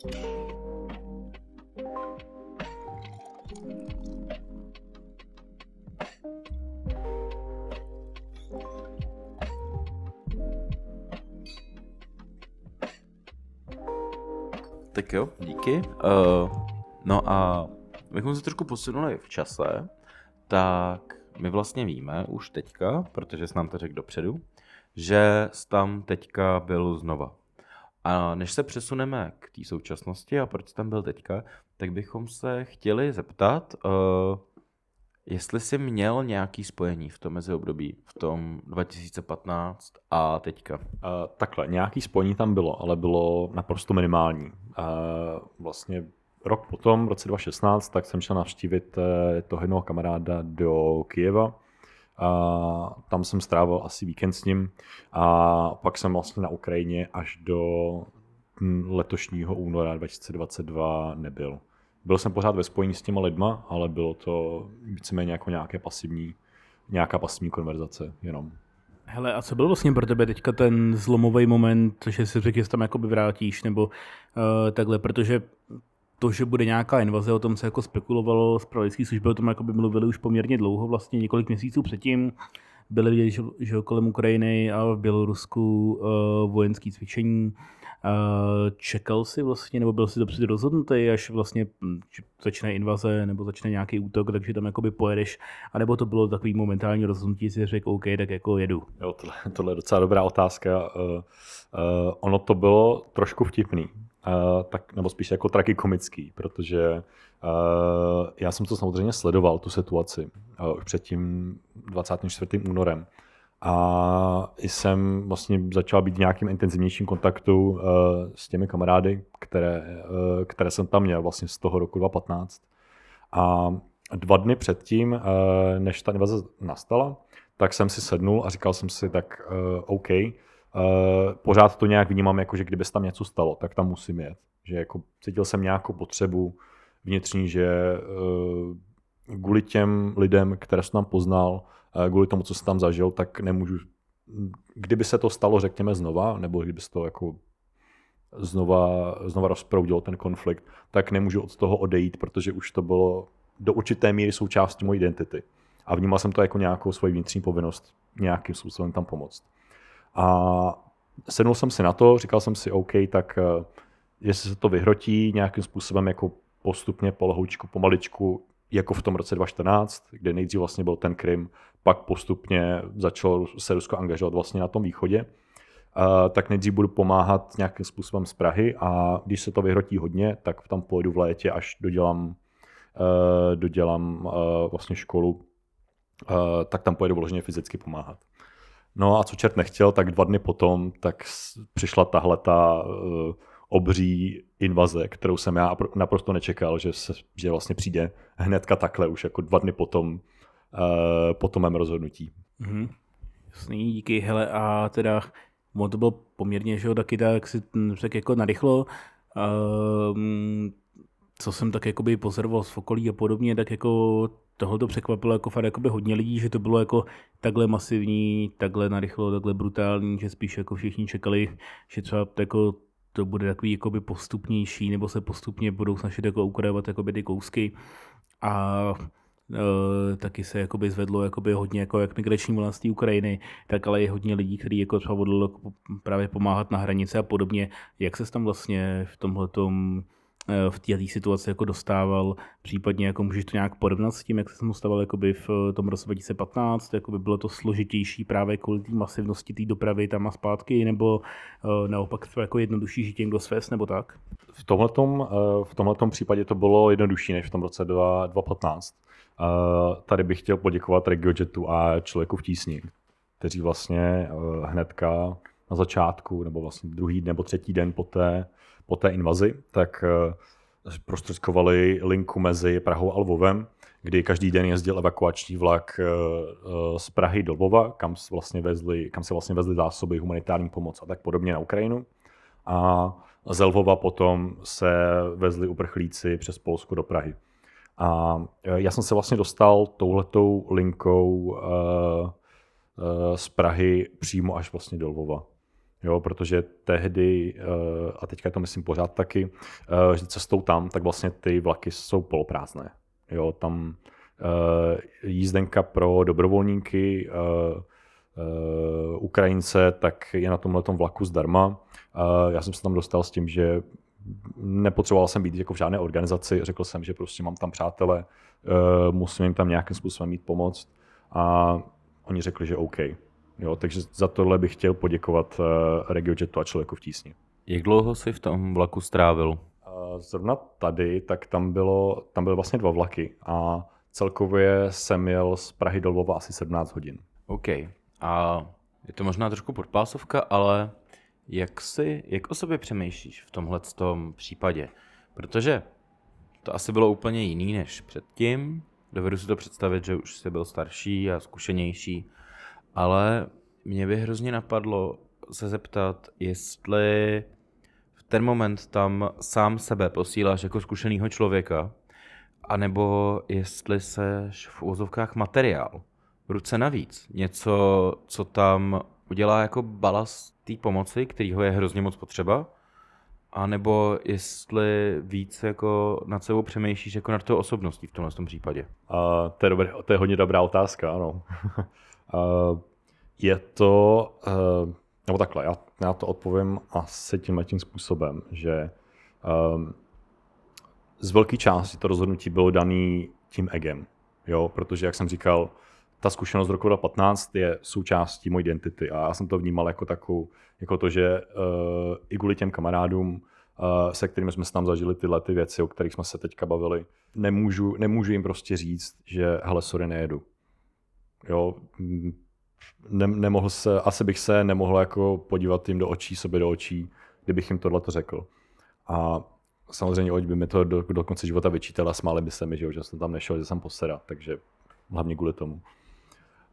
Tak jo, díky. Uh, no a bychom se trošku posunuli v čase, tak my vlastně víme už teďka, protože jsi nám to řekl dopředu, že tam teďka byl znova. A než se přesuneme k té současnosti a proč tam byl teďka, tak bychom se chtěli zeptat, uh, jestli jsi měl nějaký spojení v tom meziobdobí, v tom 2015 a teďka. Uh, takhle, nějaký spojení tam bylo, ale bylo naprosto minimální. Uh, vlastně rok potom, v roce 2016, tak jsem šel navštívit eh, toho jednoho kamaráda do Kijeva. A tam jsem strávil asi víkend s ním a pak jsem vlastně na Ukrajině až do hm, letošního února 2022 nebyl. Byl jsem pořád ve spojení s těma lidma, ale bylo to víceméně jako nějaké pasivní, nějaká pasivní konverzace jenom. Hele, a co byl vlastně pro tebe teďka ten zlomový moment, že si řekl, že tam jakoby vrátíš, nebo uh, takhle, protože to, že bude nějaká invaze, o tom se jako spekulovalo, zpravodajské služby o tom jako by mluvili už poměrně dlouho, vlastně několik měsíců předtím. Byly vidět, že, že kolem Ukrajiny a v Bělorusku uh, vojenské cvičení. Uh, čekal si vlastně, nebo byl si dopředu rozhodnutý, až vlastně hm, začne invaze nebo začne nějaký útok, takže tam jakoby pojedeš, anebo to bylo takový momentální rozhodnutí, si řekl, OK, tak jako jedu. Jo, tohle, tohle je docela dobrá otázka. Uh, uh, ono to bylo trošku vtipný, Uh, tak, nebo spíš jako tragikomický, protože uh, já jsem to samozřejmě sledoval, tu situaci, uh, už před tím 24. únorem. A jsem vlastně začal být v nějakým intenzivnějším kontaktu uh, s těmi kamarády, které, uh, které jsem tam měl vlastně z toho roku 2015. A dva dny předtím, uh, než ta invaze nastala, tak jsem si sednul a říkal jsem si, tak uh, OK, Uh, pořád to nějak vnímám, jako že kdyby se tam něco stalo, tak tam musím jet. Že jako cítil jsem nějakou potřebu vnitřní, že uh, kvůli těm lidem, které jsem tam poznal, uh, kvůli tomu, co jsem tam zažil, tak nemůžu, kdyby se to stalo, řekněme, znova, nebo kdyby se to jako znova, znova rozproudilo ten konflikt, tak nemůžu od toho odejít, protože už to bylo do určité míry součástí mojí identity. A vnímal jsem to jako nějakou svoji vnitřní povinnost nějakým způsobem tam pomoct. A sednul jsem si na to, říkal jsem si, OK, tak eh, jestli se to vyhrotí nějakým způsobem jako postupně, polehoučku, pomaličku, jako v tom roce 2014, kde nejdřív vlastně byl ten Krym, pak postupně začalo se Rusko angažovat vlastně na tom východě, uh, tak nejdřív budu pomáhat nějakým způsobem z Prahy a když se to vyhrotí hodně, tak tam pojedu v létě, až dodělám, uh, dodělám vlastně školu, tak tam pojedu vloženě fyzicky pomáhat. No a co čert nechtěl, tak dva dny potom tak přišla tahle ta uh, obří invaze, kterou jsem já naprosto nečekal, že, se, že vlastně přijde hnedka takhle už jako dva dny potom, uh, po tom mém rozhodnutí. Mm-hmm. Jasný, díky. Hele, a teda ono to bylo poměrně, že jo, taky tak si tak jako narychlo. Uh, co jsem tak jakoby pozoroval z okolí a podobně, tak jako tohle to překvapilo jako fakt jakoby hodně lidí, že to bylo jako takhle masivní, takhle narychlo, takhle brutální, že spíš jako všichni čekali, že třeba jako to bude takový jakoby postupnější, nebo se postupně budou snažit jako ukradovat jakoby ty kousky. A e, taky se jakoby zvedlo jakoby hodně jako jak migrační vlna Ukrajiny, tak ale je hodně lidí, kteří jako třeba vodilo právě pomáhat na hranice a podobně. Jak se tam vlastně v tomhletom v této situaci jako dostával, případně jako můžeš to nějak porovnat s tím, jak se jsem dostával jakoby v eh, tom roce 2015, jakoby bylo to složitější právě kvůli té masivnosti té dopravy tam a zpátky, nebo uh, naopak to jako jednodušší žít někdo sves, nebo tak? V tomhletom, v tomhletom případě to bylo jednodušší než v tom roce 2015. Uh, tady bych chtěl poděkovat RegioJetu a člověku v tísni, kteří vlastně hnedka na začátku, nebo vlastně druhý nebo třetí den poté po té invazi, tak eh, prostředkovali linku mezi Prahou a Lvovem, kdy každý den jezdil evakuační vlak eh, eh, z Prahy do Lvova, kam, vlastně vezli, kam se vlastně vezli zásoby, humanitární pomoc a tak podobně na Ukrajinu. A z Lvova potom se vezli uprchlíci přes Polsko do Prahy. A já jsem se vlastně dostal touhletou linkou z Prahy přímo až vlastně do Lvova. Jo, protože tehdy, eh, a teďka to myslím pořád taky, eh, že cestou tam, tak vlastně ty vlaky jsou poloprázdné. Jo, tam jízdenka pro dobrovolníky, Ukrajince, tak je na tomhle vlaku zdarma. Já jsem se tam dostal s tím, že nepotřeboval jsem být jako v žádné organizaci, řekl jsem, že prostě mám tam přátele, musím jim tam nějakým způsobem mít pomoc a oni řekli, že OK. Jo, takže za tohle bych chtěl poděkovat uh, RegioJetu a člověku v tísni. Jak dlouho jsi v tom vlaku strávil? Uh, zrovna tady, tak tam, bylo, tam byly vlastně dva vlaky a celkově jsem jel z Prahy do Lvova asi 17 hodin. OK. A je to možná trošku podpásovka, ale jak si, jak o sobě přemýšlíš v tomhle tom případě? Protože to asi bylo úplně jiný než předtím. Dovedu si to představit, že už jsi byl starší a zkušenější, ale mě by hrozně napadlo se zeptat, jestli v ten moment tam sám sebe posíláš jako zkušeného člověka, anebo jestli seš v úzovkách materiál, ruce navíc, něco, co tam udělá jako balast té pomoci, kterýho je hrozně moc potřeba, a nebo jestli víc jako nad sebou přemýšlíš jako nad tou osobností v tomhle tom případě? Uh, to, je dobré, to je hodně dobrá otázka, ano. Uh, je to, uh, nebo takhle, já, já to odpovím asi tímhle tím způsobem, že um, z velké části to rozhodnutí bylo daný tím egem, jo, protože jak jsem říkal, ta zkušenost z roku 2015 je součástí mojí identity a já jsem to vnímal jako takovou, jako to, že uh, i kvůli těm kamarádům, uh, se kterými jsme tam zažili tyhle ty věci, o kterých jsme se teďka bavili, nemůžu, nemůžu jim prostě říct, že hele, sorry, nejedu. Jo, ne, nemohl se, asi bych se nemohl jako podívat jim do očí, sobě do očí, kdybych jim tohle to řekl. A samozřejmě, by mi to do, do konce života vyčítal a smáli by se mi, že, že jsem tam nešel, že jsem posera, takže hlavně kvůli tomu.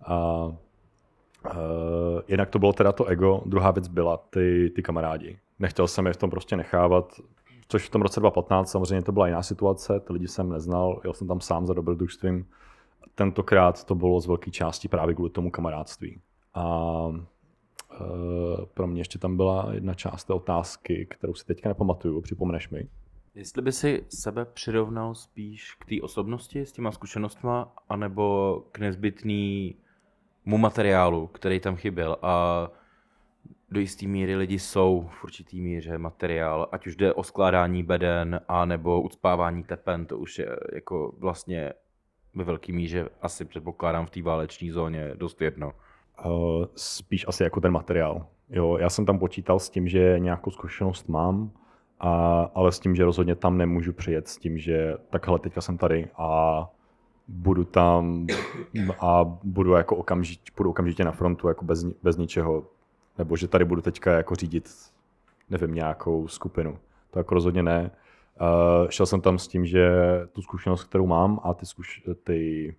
A uh, jinak to bylo teda to ego, druhá věc byla ty, ty kamarádi. Nechtěl jsem je v tom prostě nechávat, což v tom roce 2015 samozřejmě to byla jiná situace, ty lidi jsem neznal, jel jsem tam sám za dobrodružstvím. Tentokrát to bylo z velké části právě kvůli tomu kamarádství. A uh, pro mě ještě tam byla jedna část té otázky, kterou si teďka nepamatuju, připomeneš mi. Jestli by si sebe přirovnal spíš k té osobnosti s těma zkušenostma, anebo k nezbytný mu materiálu, který tam chyběl a do jisté míry lidi jsou v určitý míře materiál, ať už jde o skládání beden a nebo ucpávání tepen, to už je jako vlastně ve velké míře asi předpokládám v té váleční zóně dost jedno. Uh, spíš asi jako ten materiál. Jo, já jsem tam počítal s tím, že nějakou zkušenost mám, a, ale s tím, že rozhodně tam nemůžu přijet s tím, že takhle teďka jsem tady a budu tam a budu jako okamžitě, budu okamžitě na frontu jako bez, bez ničeho, nebo že tady budu teďka jako řídit, nevím, nějakou skupinu. To jako rozhodně ne. Uh, šel jsem tam s tím, že tu zkušenost, kterou mám a ty, zkuš, ty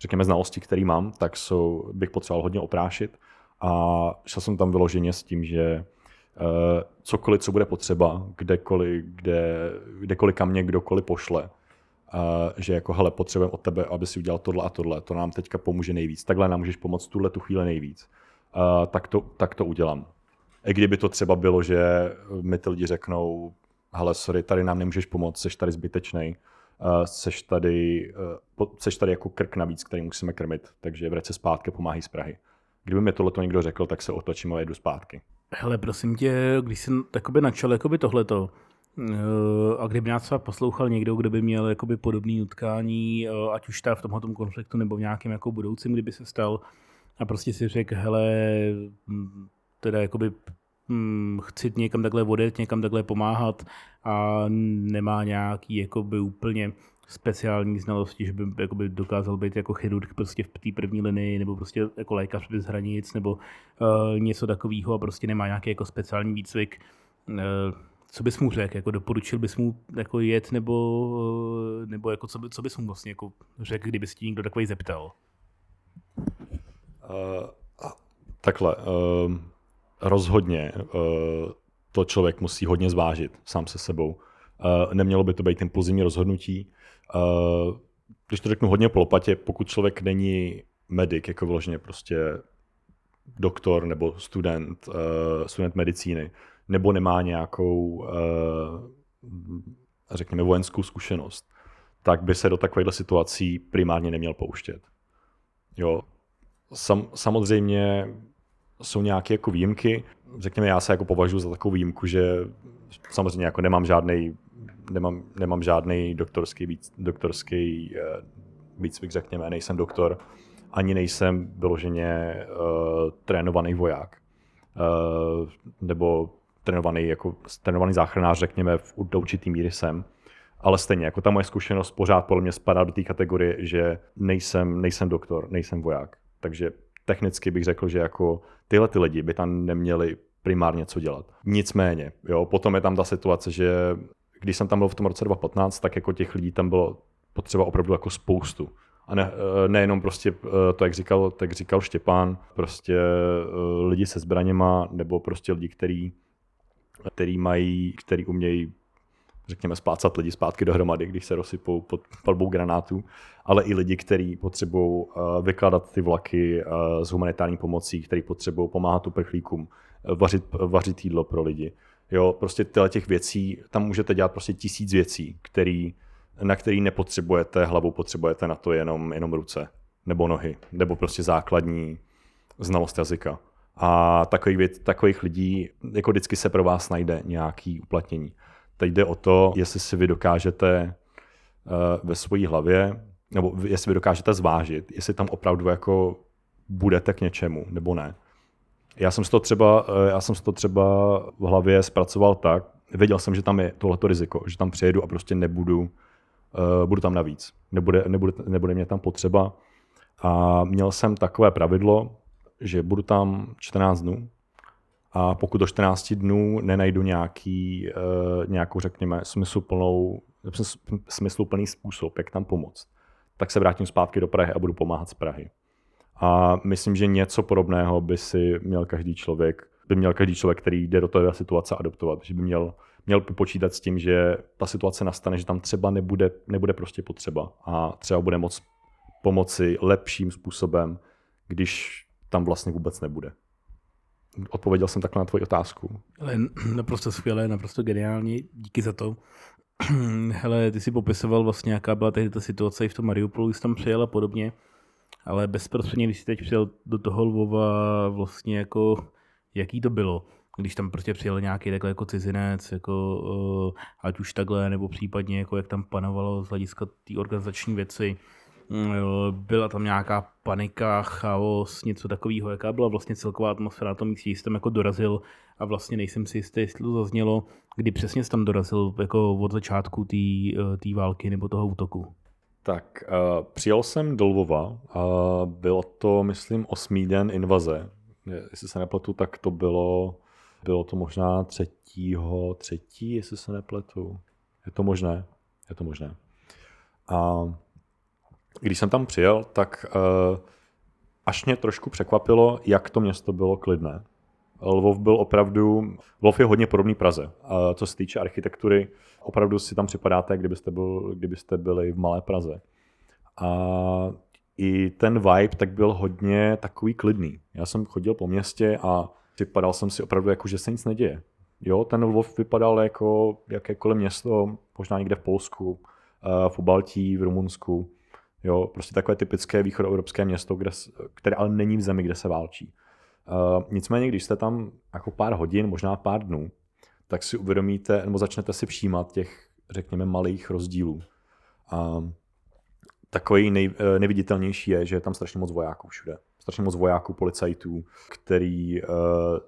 řekněme, znalosti, které mám, tak jsou, bych potřeboval hodně oprášit. A šel jsem tam vyloženě s tím, že uh, cokoliv, co bude potřeba, kdekoliv, kde, kdekoliv kam mě kdokoliv pošle, Uh, že jako, hele, potřebujeme od tebe, aby si udělal tohle a tohle, to nám teďka pomůže nejvíc. Takhle nám můžeš pomoct tuhle tu chvíli nejvíc. Uh, tak, to, tak to udělám. I kdyby to třeba bylo, že mi ty lidi řeknou, hele, sorry, tady nám nemůžeš pomoct, jsi tady zbytečný, uh, seš tady, uh, seš tady jako krk navíc, který musíme krmit, takže vrať se zpátky, pomáhej z Prahy. Kdyby mi tohle někdo řekl, tak se otočím a jedu zpátky. Hele, prosím tě, když jsem takoby načal jakoby tohleto, Eh, a kdyby nás třeba poslouchal někdo, kdo by měl jakoby podobné utkání, eh, ať už v tomhle konfliktu nebo v nějakém jako budoucím, kdyby se stal a prostě si řekl, hele, hm, teda jakoby hm, chci někam takhle odjet, někam takhle pomáhat a nemá nějaký jakoby úplně speciální znalosti, že by jakoby dokázal být jako chirurg prostě v té první linii, nebo prostě jako lékař bez hranic, nebo uh, něco takového a prostě nemá nějaký jako speciální výcvik. Uh, co bys mu řekl? Jako doporučil bys mu jako jet, nebo, nebo jako co, by, co bys mu vlastně jako řekl, kdyby si někdo takový zeptal? Uh, takhle, uh, rozhodně uh, to člověk musí hodně zvážit sám se sebou. Uh, nemělo by to být impulzivní rozhodnutí. Uh, když to řeknu hodně po lopatě, pokud člověk není medic, jako vyloženě prostě doktor nebo student, student medicíny, nebo nemá nějakou, řekněme, vojenskou zkušenost, tak by se do takovýchto situací primárně neměl pouštět. Jo. Sam, samozřejmě jsou nějaké jako výjimky. Řekněme, já se jako považuji za takovou výjimku, že samozřejmě jako nemám žádný nemám, nemám žádný doktorský, doktorský uh, výcvik, řekněme, nejsem doktor, ani nejsem vyloženě uh, trénovaný voják. Uh, nebo trénovaný, jako, trénovaný záchranář, řekněme, v určitý míry jsem. Ale stejně, jako ta moje zkušenost pořád podle mě spadá do té kategorie, že nejsem, nejsem doktor, nejsem voják. Takže technicky bych řekl, že jako tyhle ty lidi by tam neměli primárně co dělat. Nicméně, jo, potom je tam ta situace, že když jsem tam byl v tom roce 2015, tak jako těch lidí tam bylo potřeba opravdu jako spoustu. A ne, eh, nejenom prostě eh, to, jak říkal, tak říkal Štěpán, prostě eh, lidi se zbraněma, nebo prostě lidi, který, který mají, který umějí řekněme, splácat lidi zpátky dohromady, když se rozsypou pod palbou granátů, ale i lidi, kteří potřebují vykládat ty vlaky s humanitární pomocí, kteří potřebují pomáhat uprchlíkům, vařit, vařit jídlo pro lidi. Jo, prostě těch věcí, tam můžete dělat prostě tisíc věcí, který, na který nepotřebujete hlavu, potřebujete na to jenom, jenom ruce nebo nohy, nebo prostě základní znalost jazyka. A takových, věc, takových lidí jako vždycky se pro vás najde nějaký uplatnění. Teď jde o to, jestli si vy dokážete uh, ve své hlavě, nebo jestli vy dokážete zvážit, jestli tam opravdu jako budete k něčemu, nebo ne. Já jsem to třeba, eh, já jsem to třeba v hlavě zpracoval tak, věděl jsem, že tam je tohleto riziko, že tam přijedu a prostě nebudu, uh, budu tam navíc. Nebude, nebude, nebude mě tam potřeba. A měl jsem takové pravidlo, že budu tam 14 dnů a pokud do 14 dnů nenajdu nějaký, uh, nějakou, řekněme, smysluplnou, smysluplný způsob, jak tam pomoct, tak se vrátím zpátky do Prahy a budu pomáhat z Prahy. A myslím, že něco podobného by si měl každý člověk, by měl každý člověk, který jde do té situace adoptovat, že by měl, měl počítat s tím, že ta situace nastane, že tam třeba nebude, nebude prostě potřeba a třeba bude moc pomoci lepším způsobem, když tam vlastně vůbec nebude. Odpověděl jsem takhle na tvoji otázku. Ale naprosto skvělé, naprosto geniální, díky za to. Hele, ty si popisoval vlastně, jaká byla tehdy ta situace i v tom Mariupolu, jsi tam přijel a podobně ale bezprostředně, když jsi teď přijel do toho Lvova, vlastně jako, jaký to bylo? Když tam prostě přijel nějaký takhle jako cizinec, jako, uh, ať už takhle, nebo případně jako jak tam panovalo z hlediska té organizační věci, byla tam nějaká panika, chaos, něco takového, jaká byla vlastně celková atmosféra na tom místě, jsi tam jako dorazil a vlastně nejsem si jistý, jestli to zaznělo, kdy přesně jsi tam dorazil jako od začátku té války nebo toho útoku. Tak, uh, přijel jsem do Lvova bylo to, myslím, osmý den invaze. Jestli se nepletu, tak to bylo, bylo to možná třetího, třetí, jestli se nepletu. Je to možné, je to možné. A když jsem tam přijel, tak uh, až mě trošku překvapilo, jak to město bylo klidné. Lvov byl opravdu, Lvov je hodně podobný Praze. A co se týče architektury, opravdu si tam připadáte, kdybyste, byl, kdybyste byli v Malé Praze. A i ten vibe tak byl hodně takový klidný. Já jsem chodil po městě a připadal jsem si opravdu jako, že se nic neděje. Jo, ten Lvov vypadal jako jakékoliv město, možná někde v Polsku, eh, v Ubaltí, v Rumunsku. Jo, prostě takové typické východoevropské město, kde, které ale není v zemi, kde se válčí. Uh, nicméně, když jste tam jako pár hodin, možná pár dnů, tak si uvědomíte, nebo začnete si všímat těch, řekněme, malých rozdílů. A takový nej, eh, neviditelnější je, že je tam strašně moc vojáků všude. Strašně moc vojáků, policajtů, který uh,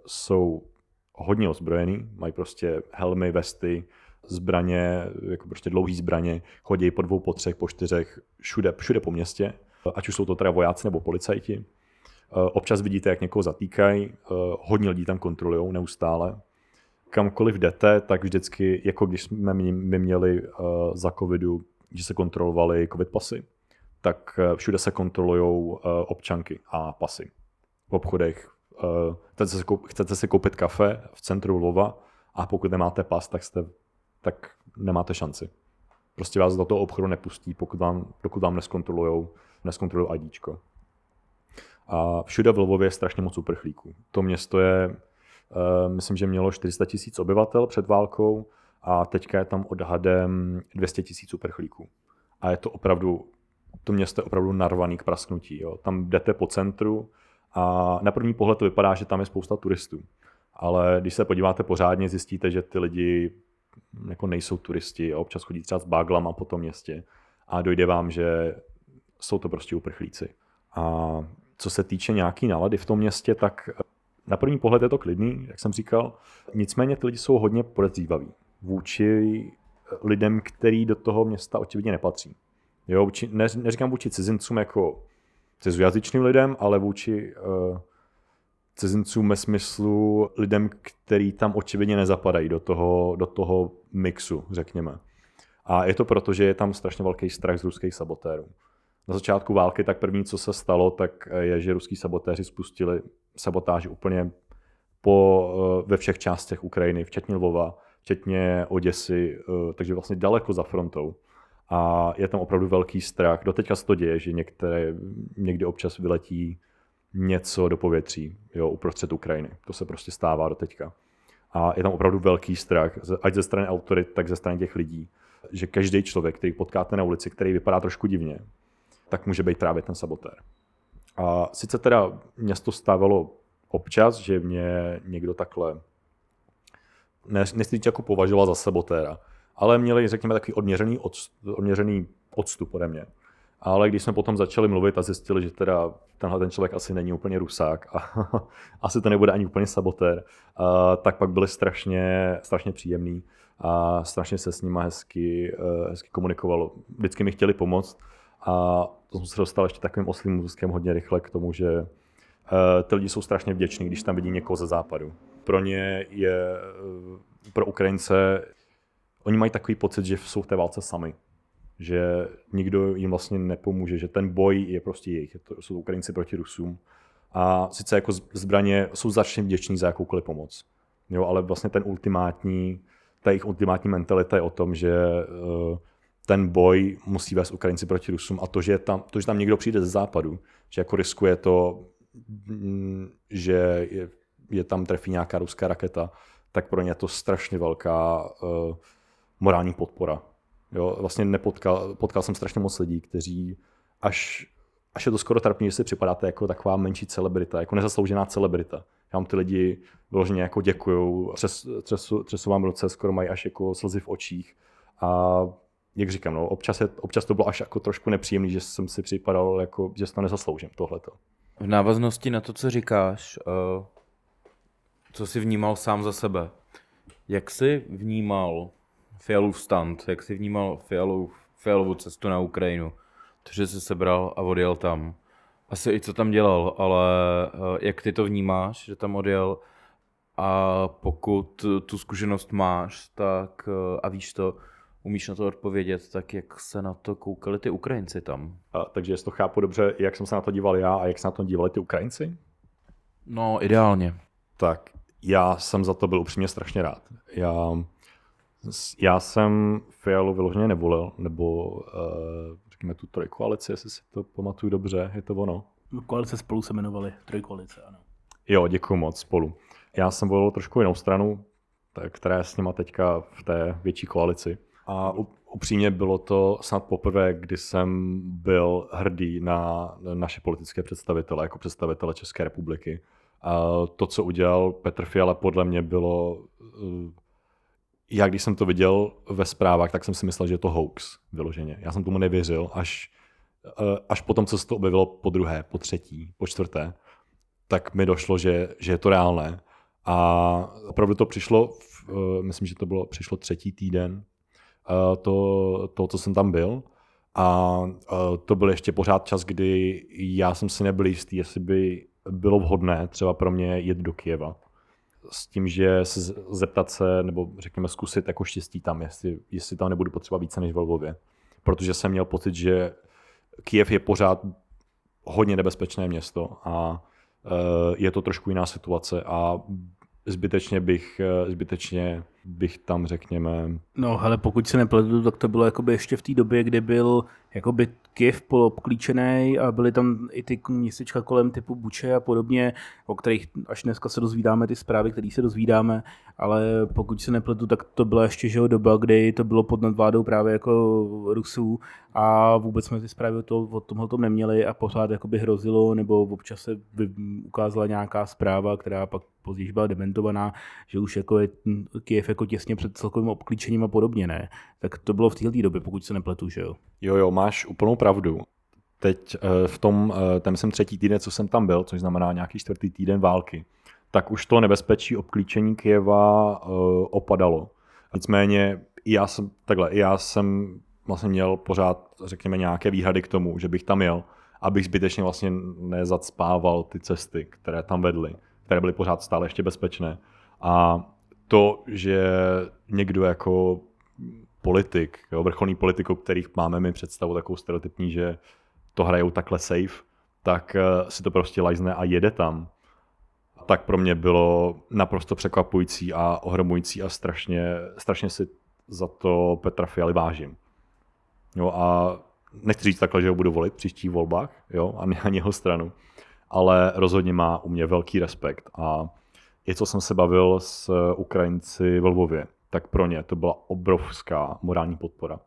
jsou hodně ozbrojení, mají prostě helmy, vesty, zbraně, jako prostě dlouhý zbraně, chodí po dvou, po třech, po čtyřech, všude, všude po městě, ať už jsou to teda vojáci nebo policajti. Eh, občas vidíte, jak někoho zatýkají, eh, hodně lidí tam kontrolují neustále. Kamkoliv jdete, tak vždycky, jako když jsme my měli eh, za covidu, že se kontrolovali covid pasy, tak všude se kontrolují občanky a pasy. V obchodech chcete si, koupit, chcete si koupit kafe v centru Lova a pokud nemáte pas, tak, jste, tak nemáte šanci. Prostě vás do toho obchodu nepustí, pokud vám, dokud vám neskontrolujou, neskontrolují IDčko. A všude v Lvově je strašně moc uprchlíků. To město je, uh, myslím, že mělo 400 tisíc obyvatel před válkou a teďka je tam odhadem 200 tisíc uprchlíků. A je to opravdu, to město je opravdu narvaný k prasknutí. Jo. Tam jdete po centru a na první pohled to vypadá, že tam je spousta turistů. Ale když se podíváte pořádně, zjistíte, že ty lidi jako nejsou turisti, jo. občas chodí třeba s báglama po tom městě a dojde vám, že jsou to prostě uprchlíci. A co se týče nějaký nálady v tom městě, tak na první pohled je to klidný, jak jsem říkal. Nicméně ty lidi jsou hodně podezřívaví vůči lidem, který do toho města očividně nepatří. Jo, neříkám vůči cizincům jako cizojazyčným lidem, ale vůči uh, cizincům ve smyslu lidem, který tam očividně nezapadají do toho, do toho mixu, řekněme. A je to proto, že je tam strašně velký strach z ruských sabotérů. Na začátku války tak první, co se stalo, tak je, že ruský sabotéři spustili sabotáž úplně po, eh, ve všech částech Ukrajiny, včetně Lvova, včetně Oděsy, eh, takže vlastně daleko za frontou. A je tam opravdu velký strach. Doteďka se to děje, že některé, někdy občas vyletí něco do povětří, jo, uprostřed Ukrajiny. To se prostě stává doteďka. A je tam opravdu velký strach, ať ze strany autorit, tak ze strany těch lidí, že každý člověk, který potkáte na ulici, který vypadá trošku divně, tak může být právě ten sabotér. A sice teda město stávalo občas, že mě někdo takhle nechci jako považoval za sabotéra, ale měli, řekněme, takový odměřený, odstup, odměřený odstup ode mě. Ale když jsme potom začali mluvit a zjistili, že teda tenhle ten člověk asi není úplně rusák a asi to nebude ani úplně sabotér, tak pak byli strašně, strašně příjemný a strašně se s nima hezky, e, hezky komunikovalo. Vždycky mi chtěli pomoct a to jsem se dostal ještě takovým oslým můzkem hodně rychle k tomu, že e, ty lidi jsou strašně vděční, když tam vidí někoho ze západu. Pro ně je, e, pro Ukrajince, oni mají takový pocit, že jsou v té válce sami že nikdo jim vlastně nepomůže, že ten boj je prostě jejich, to jsou Ukrajinci proti Rusům. A sice jako zbraně jsou začně vděční za jakoukoliv pomoc. Jo, ale vlastně ten ultimátní, ta jejich ultimátní mentalita je o tom, že uh, ten boj musí vést Ukrajinci proti Rusům a to, že tam, to, že tam někdo přijde ze západu, že jako riskuje to, mm, že je, je tam trefí nějaká ruská raketa, tak pro ně je to strašně velká uh, morální podpora. Jo, vlastně nepotkal, potkal jsem strašně moc lidí, kteří až, až je to skoro trapný, že si připadáte jako taková menší celebrita, jako nezasloužená celebrita. Já vám ty lidi vyloženě jako děkuju, třes, třesu, třesu vám ruce, skoro mají až jako slzy v očích. A jak říkám, no, občas, je, občas to bylo až jako trošku nepříjemný, že jsem si připadal, jako, že si to nezasloužím, tohleto. V návaznosti na to, co říkáš, uh, co jsi vnímal sám za sebe, jak jsi vnímal Fialův stand, jak jsi vnímal Fialov, Fialovu cestu na Ukrajinu, to, že jsi sebral a odjel tam. Asi i co tam dělal, ale eh, jak ty to vnímáš, že tam odjel a pokud tu zkušenost máš, tak eh, a víš to, umíš na to odpovědět, tak jak se na to koukali ty Ukrajinci tam? A, takže jestli to chápu dobře, jak jsem se na to díval já a jak se na to dívali ty Ukrajinci? No, ideálně. Tak já jsem za to byl upřímně strašně rád. Já já jsem Fialu vyloženě nevolil, nebo uh, řekněme tu trojkoalici, jestli si to pamatuju dobře, je to ono. No, koalice spolu se jmenovali, trojkoalice, ano. Jo, děkuji moc, spolu. Já jsem volil trošku jinou stranu, která je s nima teďka v té větší koalici. A upřímně bylo to snad poprvé, kdy jsem byl hrdý na naše politické představitele, jako představitele České republiky. A to, co udělal Petr Fiala, podle mě bylo eh, já když jsem to viděl ve zprávách, tak jsem si myslel, že je to hoax vyloženě. Já jsem tomu nevěřil, až, eh, až potom, co se to objevilo po druhé, po třetí, po čtvrté, tak mi došlo, že, že je to reálné. A opravdu to přišlo, v, eh, myslím, že to bylo, přišlo třetí týden, eh, to, to, co jsem tam byl. A to byl ještě pořád čas, kdy já jsem si nebyl jistý, jestli by bylo vhodné třeba pro mě jet do Kieva s tím, že se zeptat se, nebo řekněme zkusit jako štěstí tam, jestli, jestli tam nebudu potřeba více než v Lvově. Protože jsem měl pocit, že Kiev je pořád hodně nebezpečné město a uh, je to trošku jiná situace a zbytečně bych, uh, zbytečně bych tam, řekněme... No, ale pokud se nepletu, tak to bylo jakoby ještě v té době, kdy byl jakoby Kiev polobklíčený a byly tam i ty městečka kolem typu Buče a podobně, o kterých až dneska se dozvídáme ty zprávy, které se dozvídáme, ale pokud se nepletu, tak to byla ještě že doba, kdy to bylo pod nadvládou právě jako Rusů a vůbec jsme ty zprávy o, to, o tomhle tom neměli a pořád jakoby hrozilo, nebo občas se ukázala nějaká zpráva, která pak později byla dementovaná, že už jako je Kiev jako těsně před celkovým obklíčením a podobně, ne? Tak to bylo v této době, pokud se nepletu, že jo? Jo, jo, máš úplnou pravdu. Teď eh, v tom, eh, ten jsem třetí týden, co jsem tam byl, což znamená nějaký čtvrtý týden války, tak už to nebezpečí obklíčení Kieva uh, opadalo. Nicméně i já jsem, takhle, i já jsem vlastně měl pořád, řekněme, nějaké výhady k tomu, že bych tam jel, abych zbytečně vlastně nezacpával ty cesty, které tam vedly, které byly pořád stále ještě bezpečné. A to, že někdo jako politik, jo, vrcholný politik, o kterých máme my představu takovou stereotypní, že to hrajou takhle safe, tak eh, si to prostě lajzne a jede tam tak pro mě bylo naprosto překvapující a ohromující a strašně, strašně si za to Petra Fialy vážím. Jo, a nechci říct takhle, že ho budu volit v příštích volbách, jo, a ani jeho stranu, ale rozhodně má u mě velký respekt a i co jsem se bavil s Ukrajinci v Lvově, tak pro ně to byla obrovská morální podpora.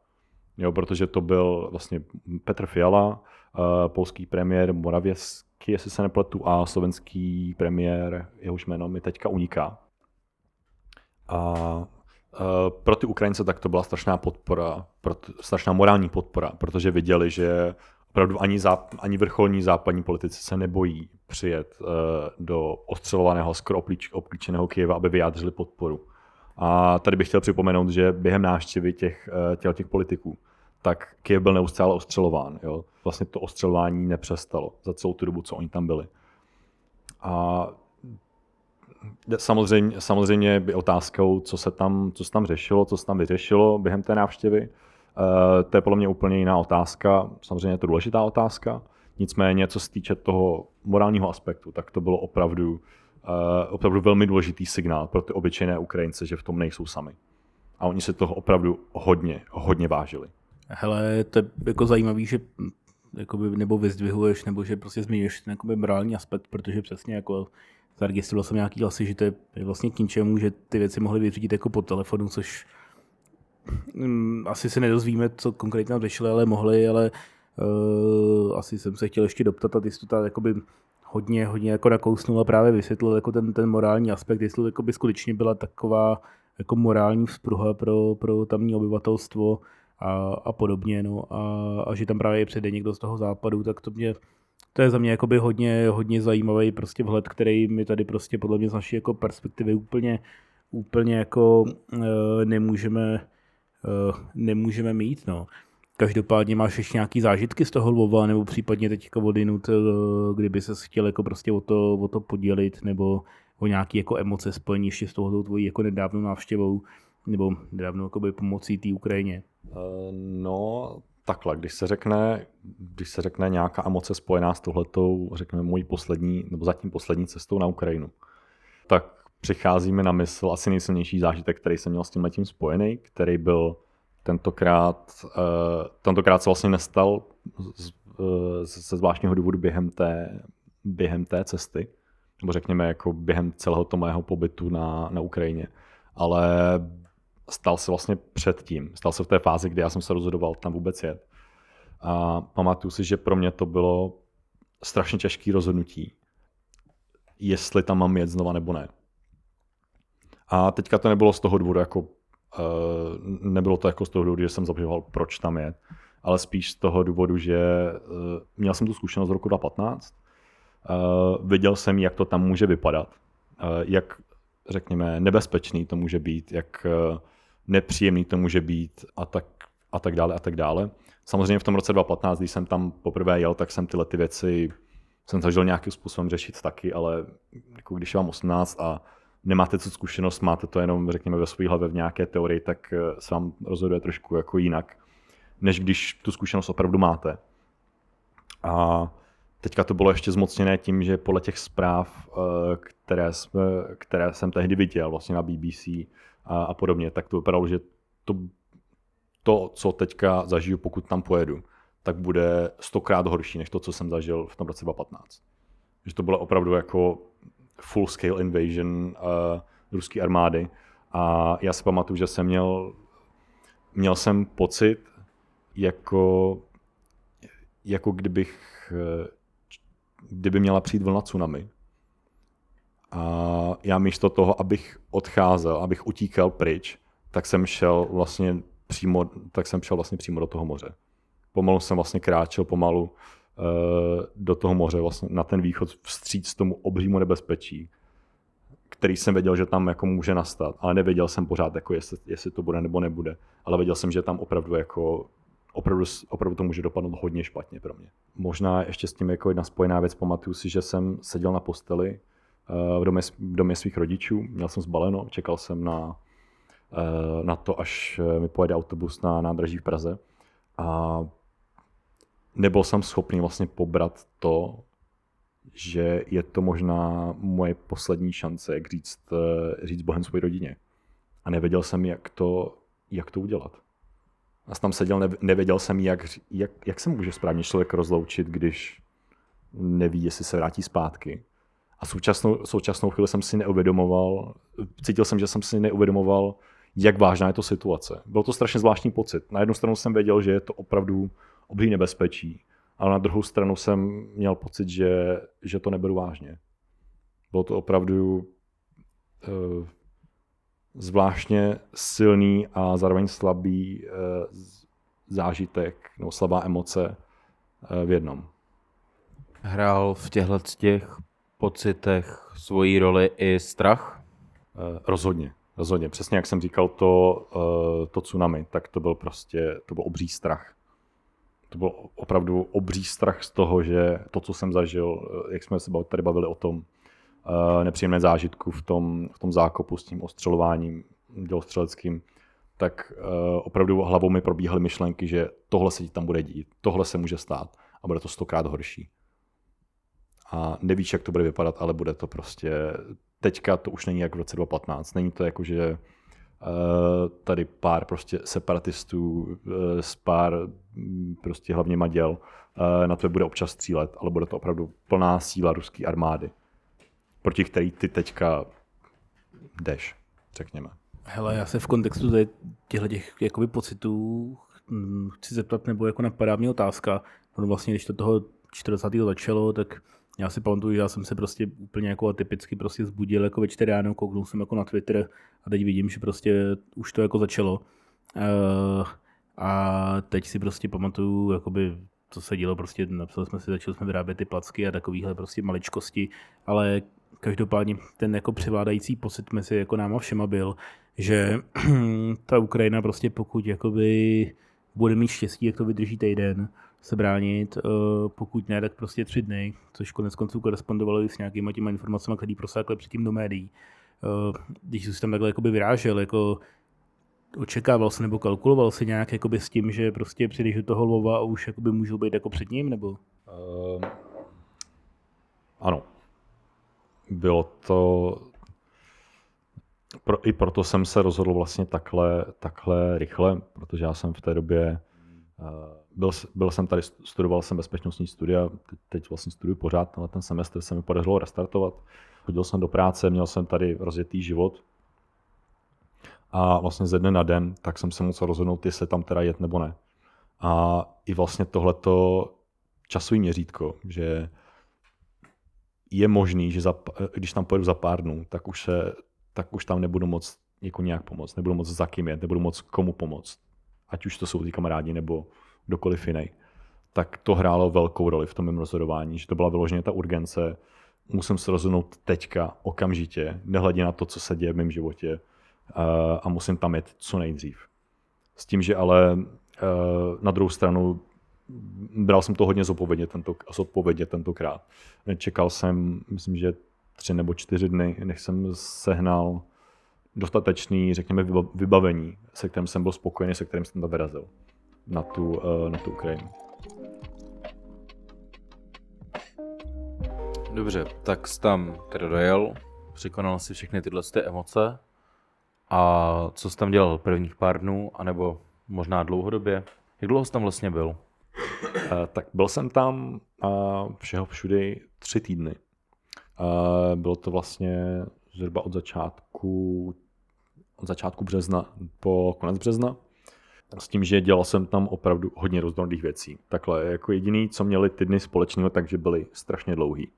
Jo, protože to byl vlastně Petr Fiala, eh, polský premiér Moravěs, Zelensky, jestli se nepletu, a slovenský premiér, jehož jméno mi teďka uniká. A pro ty Ukrajince tak to byla strašná podpora, strašná morální podpora, protože viděli, že opravdu ani, záp, ani vrcholní západní politici se nebojí přijet uh, do ostřelovaného, skoro obklíčeného Kyjeva, aby vyjádřili podporu. A tady bych chtěl připomenout, že během návštěvy těch, uh, těch, těch politiků tak Kiev byl neustále ostřelován. Jo. Vlastně to ostřelování nepřestalo za celou tu dobu, co oni tam byli. A samozřejmě, samozřejmě by otázkou, co se, tam, co se tam řešilo, co se tam vyřešilo během té návštěvy. Uh, to je podle mě úplně jiná otázka. Samozřejmě je to důležitá otázka. Nicméně, co se týče toho morálního aspektu, tak to bylo opravdu, opravdu velmi důležitý signál pro ty obyčejné Ukrajince, že v tom nejsou sami. A oni se toho opravdu hodně, hodně vážili. Hele, to je jako zajímavý, že jakoby, nebo vyzdvihuješ, nebo že prostě zmiňuješ ten jakoby, morální aspekt, protože přesně jako zaregistroval jsem nějaký hlasy, že to je vlastně k ničemu, že ty věci mohly vyřídit jako po telefonu, což um, asi se nedozvíme, co konkrétně tam řešili, ale mohli, ale uh, asi jsem se chtěl ještě doptat a ty jsi to tady jakoby hodně, hodně jako nakousnul a právě vysvětlil jako ten, ten morální aspekt, jestli to jakoby skutečně byla taková jako morální vzpruha pro, pro tamní obyvatelstvo, a, a podobně, no, a, a že tam právě přijde někdo z toho západu, tak to mě, to je za mě jakoby hodně, hodně zajímavý prostě vhled, který my tady prostě podle mě z naší jako perspektivy úplně, úplně jako uh, nemůžeme, uh, nemůžeme mít, no. Každopádně máš ještě nějaký zážitky z toho Lvova, nebo případně teďka odinut, uh, kdyby se chtěl jako prostě o to, o to podělit, nebo o nějaké jako emoce spojení ještě s tohoto tvojí jako nedávnou návštěvou, nebo nedávnou jakoby pomocí té Ukrajině. Eh, no, takhle, když se řekne, když se řekne nějaká emoce spojená s tohletou, řekněme, mojí poslední, nebo zatím poslední cestou na Ukrajinu, tak přicházíme na mysl asi nejsilnější zážitek, který jsem měl s tím letím spojený, který byl tentokrát, uh, tentokrát se vlastně nestal uh, ze zvláštního důvodu během té, během té cesty, nebo řekněme jako během celého toho mého pobytu na, na Ukrajině, ale stal se vlastně předtím. Stal se v té fázi, kdy já jsem se rozhodoval tam vůbec jet. A pamatuju si, že pro mě to bylo strašně těžké rozhodnutí, jestli tam mám jet znova nebo ne. A teďka to nebylo z toho důvodu, jako, nebylo to jako z toho důvodu, že jsem zabýval, proč tam jet, ale spíš z toho důvodu, že uh, měl jsem tu zkušenost z roku 2015, uh, viděl jsem, jak to tam může vypadat, jak, řekněme, nebezpečný to může být, jak nepříjemný to může být a tak, a tak dále a tak dále. Samozřejmě v tom roce 2015, když jsem tam poprvé jel, tak jsem tyhle ty věci jsem zažil nějakým způsobem řešit taky, ale jako když vám 18 a nemáte co zkušenost, máte to jenom, řekněme, ve své hlavě v nějaké teorii, tak eh, se vám rozhoduje trošku jako jinak, než když tu zkušenost opravdu máte. A teďka to bylo ještě zmocněné tím, že podle těch zpráv, eh, které, jsme, které jsem tehdy viděl vlastně na BBC, a, a podobně, tak to vypadalo, že to, to, co teďka zažiju, pokud tam pojedu, tak bude stokrát horší, než to, co jsem zažil v tom roce 2015. Že to bylo opravdu jako full scale invasion uh, ruské armády. A já si pamatuju, že jsem měl, měl jsem pocit, jako, jako kdybych, eh, kdyby měla přijít vlna tsunami. A já místo toho, abych odcházel, abych utíkal pryč, tak jsem šel vlastně přímo, tak jsem šel vlastně přímo do toho moře. Pomalu jsem vlastně kráčel pomalu do toho moře, vlastně na ten východ vstříc tomu obřímu nebezpečí, který jsem věděl, že tam jako může nastat, ale nevěděl jsem pořád, jako jestli, jestli to bude nebo nebude. Ale věděl jsem, že tam opravdu jako opravdu, opravdu to může dopadnout hodně špatně pro mě. Možná ještě s tím jako jedna spojená věc, pamatuju si, že jsem seděl na posteli uh, v domě, v domě svých rodičů, měl jsem zbaleno, čekal jsem na, uh, na to, až mi pojede autobus na nádraží v Praze a nebyl jsem schopný vlastně pobrat to, že je to možná moje poslední šance, jak říct, eh, říct Bohem svoji rodině. A nevěděl jsem, jak to, jak to udělat. A tam seděl, nevěděl jsem, jak, jak, jak se může správně člověk rozloučit, když neví, jestli se vrátí zpátky. A současnou, současnou chvíli jsem si neuvědomoval, cítil jsem, že jsem si neuvědomoval, jak vážná je to situace. Byl to strašně zvláštní pocit. Na jednu stranu jsem věděl, že je to opravdu obří nebezpečí ale na druhou stranu jsem měl pocit, že, že to neberu vážně. Bylo to opravdu uh, zvláštně silný a zároveň slabý uh, zážitek nebo slabá emoce uh, v jednom. Hrál v těchto těch pocitech svoji roli i strach? Uh, rozhodně. Rozhodně. Přesně jak jsem říkal, to, uh, to tsunami, tak to byl prostě, to byl obří strach to byl opravdu obří strach z toho, že to, co jsem zažil, eh, jak jsme se tady bavili o tom uh, nepříjemné zážitku v tom, v tom zákopu s tím ostřelováním dělostřeleckým, tak opravdu hlavou mi probíhaly myšlenky, že tohle se ti tam bude dít, tohle se může stát a bude to stokrát horší. A nevíš, jak to bude vypadat, ale bude to prostě... Teďka to už není jak v roce 2015. Není to jako, že Eh, tady pár prostě separatistů eh, s pár mm, prostě hlavně maděl eh, na to bude občas střílet, ale bude to opravdu plná síla ruské armády, proti který ty teďka jdeš, řekněme. Hele, já se v kontextu těchto těch jakoby pocitů hm, chci zeptat, nebo jako napadá mě otázka, no vlastně když to toho 40. začalo, tak já si pamatuju, že já jsem se prostě úplně jako atypicky prostě zbudil jako ve čtyři ráno, kouknul jsem jako na Twitter a teď vidím, že prostě už to jako začalo. Uh, a teď si prostě pamatuju, jakoby, co se dělo, prostě napsali jsme si, začali jsme vyrábět ty placky a takovýhle prostě maličkosti, ale každopádně ten jako převládající pocit mezi jako náma všema byl, že ta Ukrajina prostě pokud jakoby bude mít štěstí, jak to vydrží týden, se bránit, eh, pokud ne, tak prostě tři dny, což konec konců korespondovalo i s nějakýma těma informacemi, které prosákly předtím do médií. Eh, když jsi tam takhle jakoby vyrážel, jako očekával se nebo kalkuloval se nějak jakoby s tím, že prostě přijdeš do toho lova a už jakoby můžou být jako před ním, nebo? Uh, ano. Bylo to... Pro, I proto jsem se rozhodl vlastně takhle, takhle rychle, protože já jsem v té době uh, byl, byl jsem tady, studoval jsem bezpečnostní studia, teď vlastně studuji pořád, ale ten semestr se mi podařilo restartovat. Chodil jsem do práce, měl jsem tady rozjetý život a vlastně ze dne na den, tak jsem se musel rozhodnout, jestli tam teda jet nebo ne. A i vlastně tohleto časový měřítko, že je možný, že za, když tam pojedu za pár dnů, tak už, se, tak už tam nebudu moc jako nějak pomoct, nebudu moc za kým jet, nebudu moc komu pomoct. Ať už to jsou ty kamarádi nebo kdokoliv jiný, tak to hrálo velkou roli v tom mém rozhodování, že to byla vyloženě ta urgence, musím se rozhodnout teďka, okamžitě, nehledě na to, co se děje v mém životě a musím tam jet co nejdřív. S tím, že ale na druhou stranu bral jsem to hodně zodpovědně, tento, zodpovědně tentokrát. Čekal jsem, myslím, že tři nebo čtyři dny, než jsem sehnal dostatečný, řekněme, vybavení, se kterým jsem byl spokojený, se kterým jsem to vyrazil na tu, uh, na tu Ukrajinu. Dobře, tak jsi tam teda dojel, překonal si všechny tyhle ty emoce A co jsi tam dělal prvních pár dnů, anebo možná dlouhodobě? Jak dlouho jsi tam vlastně byl? Uh, tak byl jsem tam uh, všeho všudy tři týdny. Bylo to vlastně zhruba od začátku, od začátku března po konec března. S tím, že dělal jsem tam opravdu hodně rozdrobných věcí. Takhle, jako jediný, co měli ty dny společného, takže byly strašně dlouhý.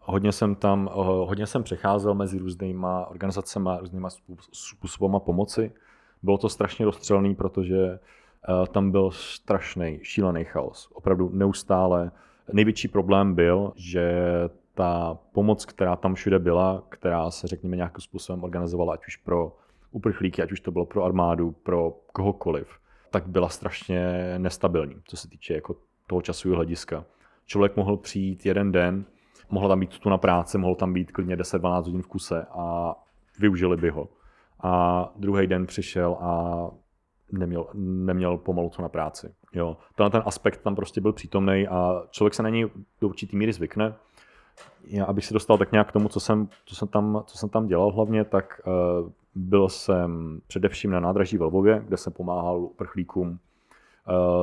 Hodně jsem tam, hodně jsem přecházel mezi různýma organizacemi, různýma způsobama pomoci. Bylo to strašně rozstřelný, protože tam byl strašný, šílený chaos. Opravdu neustále. Největší problém byl, že ta pomoc, která tam všude byla, která se, řekněme, nějakým způsobem organizovala, ať už pro uprchlíky, ať už to bylo pro armádu, pro kohokoliv, tak byla strašně nestabilní, co se týče jako toho časového hlediska. Člověk mohl přijít jeden den, mohl tam být tu na práci, mohl tam být klidně 10-12 hodin v kuse a využili by ho. A druhý den přišel a neměl, neměl pomalu co na práci. Jo. Tenhle ten aspekt tam prostě byl přítomný a člověk se na něj do určitý míry zvykne. Já, abych se dostal tak nějak k tomu, co jsem, co jsem, tam, co jsem tam dělal hlavně, tak uh, byl jsem především na nádraží v Lvově, kde jsem pomáhal uprchlíkům uh,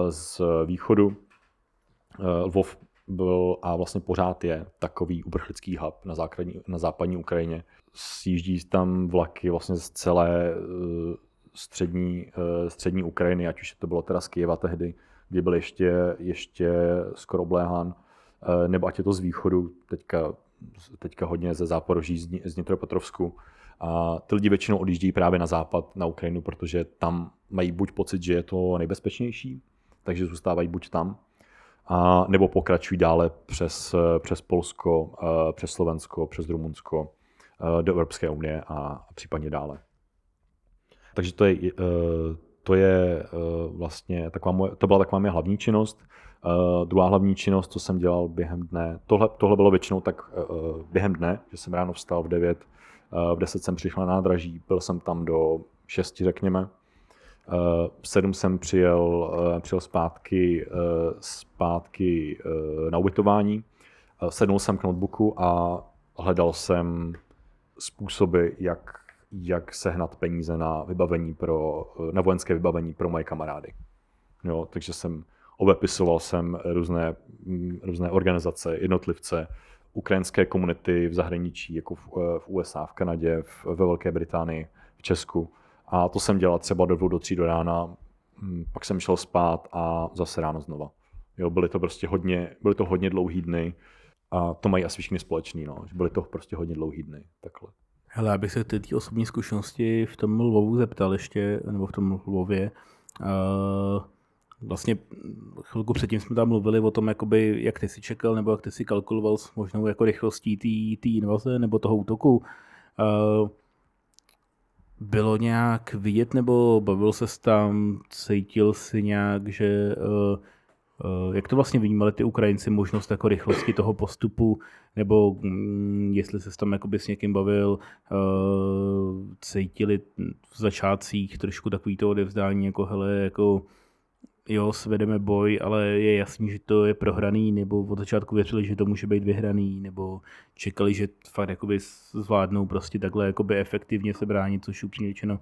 z východu. Uh, Lvov byl a vlastně pořád je takový uprchlický hub na, základní, na západní Ukrajině. Sjíždí tam vlaky vlastně z celé uh, střední, střední Ukrajiny, ať už to bylo teda z Kyjeva tehdy, kdy byl ještě, ještě skoro obléhán, nebo ať je to z východu, teďka, teďka hodně ze záporoží, z, z Nitropetrovsku. A ty lidi většinou odjíždějí právě na západ, na Ukrajinu, protože tam mají buď pocit, že je to nejbezpečnější, takže zůstávají buď tam, a nebo pokračují dále přes, přes Polsko, eh, přes Slovensko, přes Rumunsko eh, do Evropské unie a případně dále. Takže to je, eh, to je vlastně taková moje, to byla taková moje hlavní činnost. Druhá hlavní činnost, co jsem dělal během dne, tohle, tohle bylo většinou tak během dne, že jsem ráno vstal v 9, v 10 jsem přišel na nádraží, byl jsem tam do 6, řekněme, v eh, sedm jsem přijel, eh, přijel zpátky, eh, zpátky na ubytování, sednul jsem k notebooku a hledal jsem způsoby, jak, jak sehnat peníze na vybavení pro, na vojenské vybavení pro moje kamarády. Jo, takže jsem obepisoval jsem různé, mm, různé organizace, jednotlivce, ukrajinské komunity v zahraničí, jako v, v USA, v Kanadě, v, ve Velké Británii, v Česku a to jsem dělal třeba do dvou, do tří do rána, hm, pak jsem šel spát a zase ráno znova. Jo, byly to prostě hodně, byly to hodně dlouhý dny a to mají asi všichni společný, no. Byly to prostě hodně dlouhý dny, takhle. Hele, abych se ty osobní zkušenosti v tom Lvovu zeptal ještě, nebo v tom Lvově. Uh, vlastně chvilku předtím jsme tam mluvili o tom, jakoby, jak ty si čekal, nebo jak ty si kalkuloval s možnou jako rychlostí té invaze nebo toho útoku. Uh, bylo nějak vidět, nebo bavil se tam, cítil si nějak, že uh, jak to vlastně vnímali ty Ukrajinci, možnost jako rychlosti toho postupu, nebo um, jestli se tam jakoby s někým bavil, cítili v začátcích trošku takový to odevzdání, jako hele, jako jo, svedeme boj, ale je jasný, že to je prohraný, nebo od začátku věřili, že to může být vyhraný, nebo čekali, že fakt jakoby zvládnou prostě takhle jakoby efektivně se bránit, což upřímně řečeno,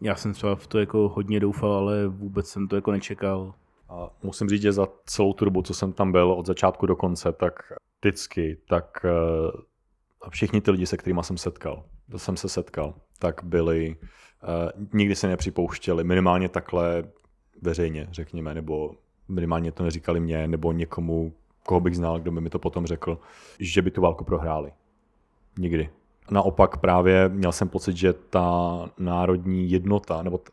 já jsem třeba v to jako hodně doufal, ale vůbec jsem to jako nečekal. A musím říct, že za celou tu dobu, co jsem tam byl od začátku do konce, tak vždycky, tak eh, všichni ty lidi, se kterými jsem setkal, to jsem se setkal, tak byli, uh, nikdy se nepřipouštěli, minimálně takhle veřejně, řekněme, nebo minimálně to neříkali mě, nebo někomu, koho bych znal, kdo by mi to potom řekl, že by tu válku prohráli. Nikdy. Naopak právě měl jsem pocit, že ta národní jednota, nebo t-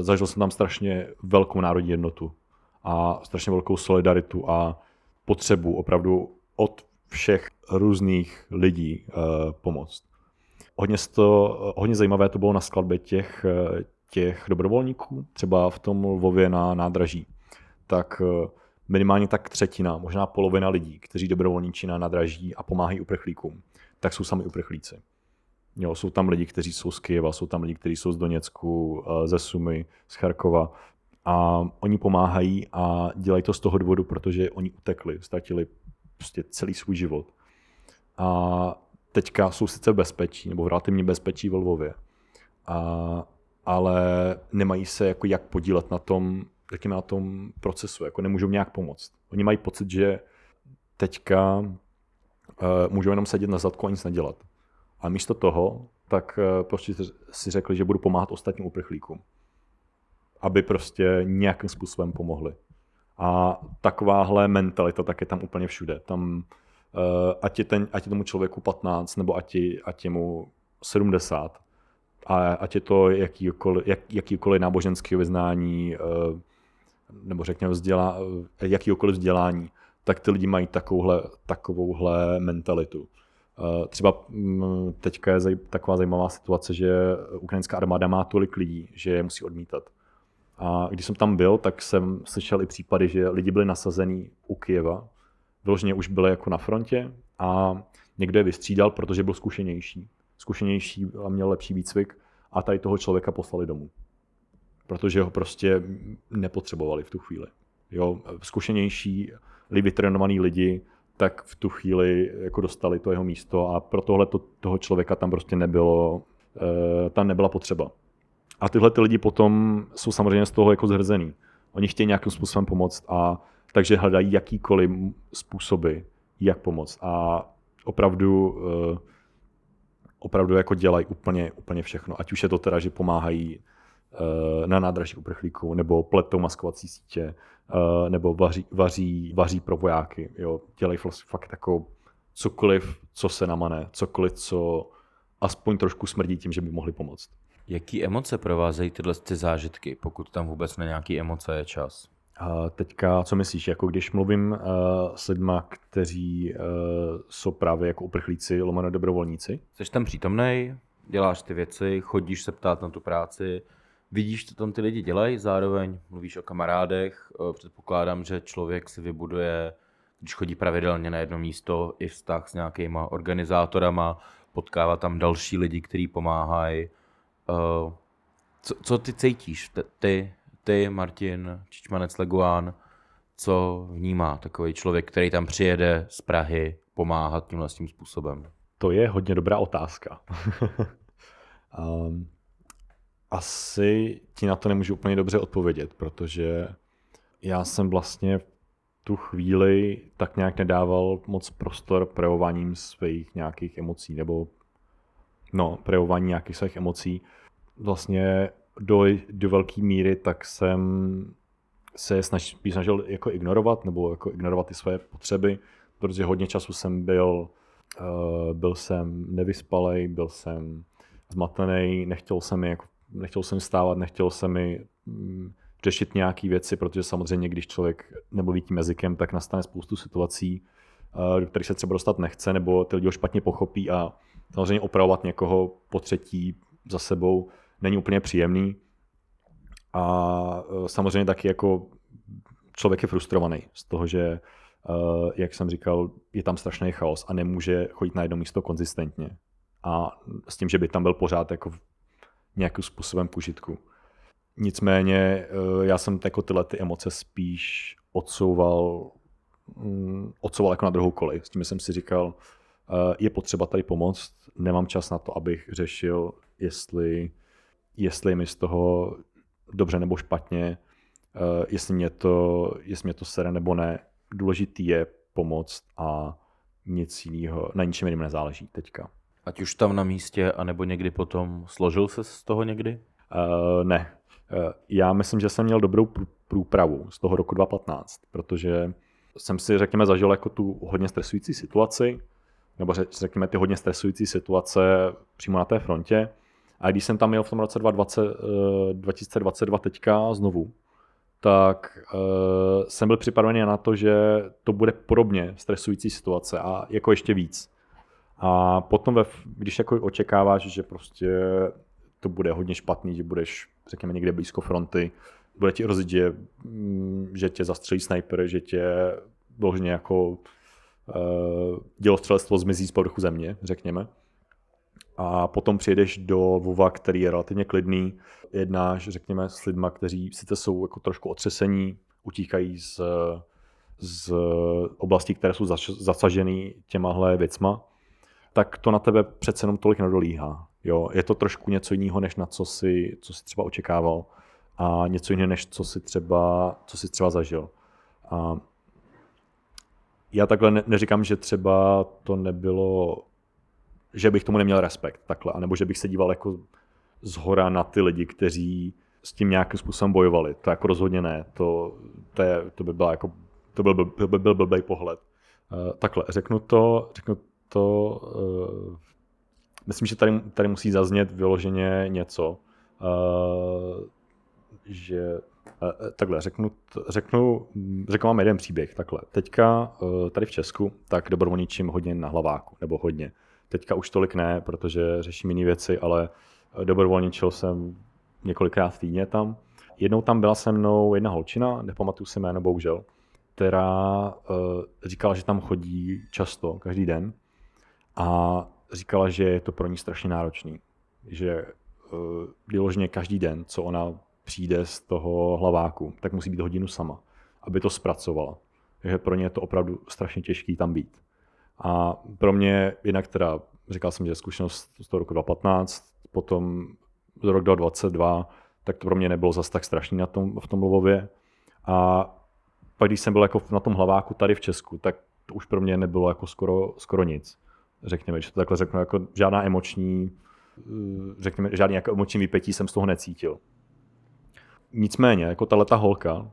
zažil jsem tam strašně velkou národní jednotu a strašně velkou solidaritu a potřebu opravdu od všech různých lidí uh, pomoct. Hodně, to, hodně zajímavé to bylo na skladbě těch, těch dobrovolníků, třeba v tom Lvově na nádraží, tak eh, minimálně tak třetina, možná polovina lidí, kteří dobrovolníčí na nádraží a pomáhají uprchlíkům, tak jsou sami uprchlíci. Jo, jsou tam lidi, kteří jsou z Kyjeva, jsou tam lidi, kteří jsou z Doněcku, eh, ze Sumy, z Charkova a oni pomáhají a dělají to z toho důvodu, protože oni utekli, ztratili prostě celý svůj život. A teďka jsou sice bezpečí, nebo v relativně bezpečí ve Lvově, a, ale nemají se jako jak podílet na tom, řekněme, na tom procesu, jako nemůžou nějak pomoct. Oni mají pocit, že teďka uh, můžou jenom sedět na zadku a nic nedělat. A místo toho, tak uh, prostě si řekli, že budu pomáhat ostatním uprchlíkům. Aby prostě nějakým způsobem pomohli. A takováhle mentalita tak je tam úplně všude. Tam, uh, ať, je ten, ať je tomu člověku 15, nebo ať je, ať je mu 70, a ať je to jakýkoliv, jak, jakýkoliv náboženského vyznání, uh, nebo řekněme vzdělá, jakýkoliv vzdělání, tak ty lidi mají takovouhle, takovouhle mentalitu. Uh, třeba um, teďka je taková zajímavá situace, že ukrajinská armáda má tolik lidí, že je musí odmítat. A když jsem tam byl, tak jsem slyšel i případy, že lidi byli nasazení u Kijeva, vyloženě už byli jako na frontě a někdo je vystřídal, protože byl zkušenější. Zkušenější a měl lepší výcvik a tady toho člověka poslali domů. Protože ho prostě nepotřebovali v tu chvíli. Jo, zkušenější, vytrénovaný lidi, tak v tu chvíli jako dostali to jeho místo a pro tohle to, toho člověka tam prostě nebylo, e, tam nebyla potřeba. A tyhle ty lidi potom jsou samozřejmě z toho jako zhrzený. Oni chtějí nějakým způsobem pomoct a takže hledají jakýkoliv způsoby, jak pomoct. A opravdu, eh, opravdu jako dělají úplně, úplně všechno. Ať už je to teda, že pomáhají eh, na nádraží uprchlíků, nebo pletou maskovací sítě, eh, nebo vaří, vaří, vaří pro vojáky. Jo. Dělají fakt jako cokoliv, co se namane, cokoliv, co aspoň trošku smrdí tím, že by mohli pomoct. Jaký emoce provázejí tyhle ty zážitky, pokud tam vůbec na nějaký emoce je čas? A teďka, co myslíš, jako když mluvím uh, s lidmi, kteří uh, jsou právě jako uprchlíci, lomeno dobrovolníci? Jsi tam přítomný, děláš ty věci, chodíš se ptát na tu práci, vidíš, co tam ty lidi dělají, zároveň mluvíš o kamarádech, uh, předpokládám, že člověk si vybuduje, když chodí pravidelně na jedno místo, i vztah s nějakýma organizátorama, potkává tam další lidi, kteří pomáhají, Uh, co, co ty cítíš, ty, ty, Martin Čičmanec Leguán, co vnímá takový člověk, který tam přijede z Prahy pomáhat tímhle tím způsobem? To je hodně dobrá otázka. um, asi ti na to nemůžu úplně dobře odpovědět, protože já jsem vlastně v tu chvíli tak nějak nedával moc prostor projevováním svých nějakých emocí, nebo no, projevování nějakých svých emocí. Vlastně do, do velké míry tak jsem se snaž, snažil jako ignorovat, nebo jako ignorovat ty své potřeby, protože hodně času jsem byl, uh, byl jsem nevyspalej, byl jsem zmatený, nechtěl jsem, jako, nechtěl jsem stávat, nechtěl jsem mi um, řešit nějaké věci, protože samozřejmě, když člověk nemluví tím jazykem, tak nastane spoustu situací, uh, do kterých se třeba dostat nechce, nebo ty lidi ho špatně pochopí a samozřejmě opravovat někoho po třetí za sebou není úplně příjemný. A e, samozřejmě taky jako člověk je frustrovaný z toho, že, e, jak jsem říkal, je tam strašný chaos a nemůže chodit na jedno místo konzistentně. A s tím, že by tam byl pořád jako nějakým způsobem k. Nicméně e, já jsem jako tyhle ty emoce spíš odsouval, mm, odsouval jako na druhou kolej. S tím jsem si říkal, je potřeba tady pomoct, nemám čas na to, abych řešil, jestli, jestli mi z toho dobře nebo špatně, jestli mě to, jestli mě to sere nebo ne. Důležitý je pomoct a nic jiného, na ničem jiném nezáleží teďka. Ať už tam na místě, anebo někdy potom, složil se z toho někdy? Uh, ne. Uh, já myslím, že jsem měl dobrou průpravu z toho roku 2015, protože jsem si, řekněme, zažil jako tu hodně stresující situaci, nebo řekněme ty hodně stresující situace přímo na té frontě. A když jsem tam měl v tom roce 2020, 2022 eh, teďka znovu, tak uh, jsem byl připravený na to, že to bude podobně stresující situace a jako ještě víc. A potom, ve, když jako očekáváš, že prostě to bude hodně špatný, že budeš, řekněme, někde blízko fronty, bude ti hrozit, že, mm, že tě zastřelí sniper, že tě vložně jako Eh, dělostřelectvo zmizí z povrchu země, řekněme. A potom přijedeš do Lvova, který je relativně klidný, jednáš, řekněme, s lidmi, kteří sice jsou jako trošku otřesení, utíkají z, z oblastí, které jsou zasaženy těmahle věcma, tak to na tebe přece jenom tolik nedolíhá. Jo, je to trošku něco jiného, než na co si, co si třeba očekával a něco jiného, než co si třeba, co si třeba zažil. A já takhle ne, neříkám, že třeba to nebylo, že bych tomu neměl respekt takhle, anebo že bych se díval jako zhora na ty lidi, kteří s tím nějakým způsobem bojovali. To jako rozhodně ne. To, to, je, to by byla jako, to byl, byl, byl, byl blbý pohled. Uh, takhle, řeknu to, řeknu to, uh, myslím, že tady, tady musí zaznět vyloženě něco, uh, že uh, takhle, řeknu, řeknu, řeknu vám jeden příběh, takhle. Teďka uh, tady v Česku, tak dobrovolničím hodně na hlaváku, nebo hodně. Teďka už tolik ne, protože řeším jiné věci, ale dobrovolničil jsem několikrát týdně tam. Jednou tam byla se mnou jedna holčina, nepamatuju si jméno bohužel, která uh, říkala, že tam chodí často, každý den a říkala, že je to pro ní strašně náročný. Že uh, vyloženě každý den, co ona přijde z toho hlaváku, tak musí být hodinu sama, aby to zpracovala. Takže pro ně je to opravdu strašně těžký tam být. A pro mě, jinak teda, říkal jsem, že zkušenost z toho roku 2015, potom rok 2022, tak to pro mě nebylo zas tak strašný na tom, v tom Lvově. A pak, když jsem byl jako na tom hlaváku tady v Česku, tak to už pro mě nebylo jako skoro, skoro nic. Řekněme, že to takhle řeknu, jako žádná emoční, eh, řekněme, žádný jako emoční vypětí jsem z toho necítil. Nicméně, jako ta leta holka,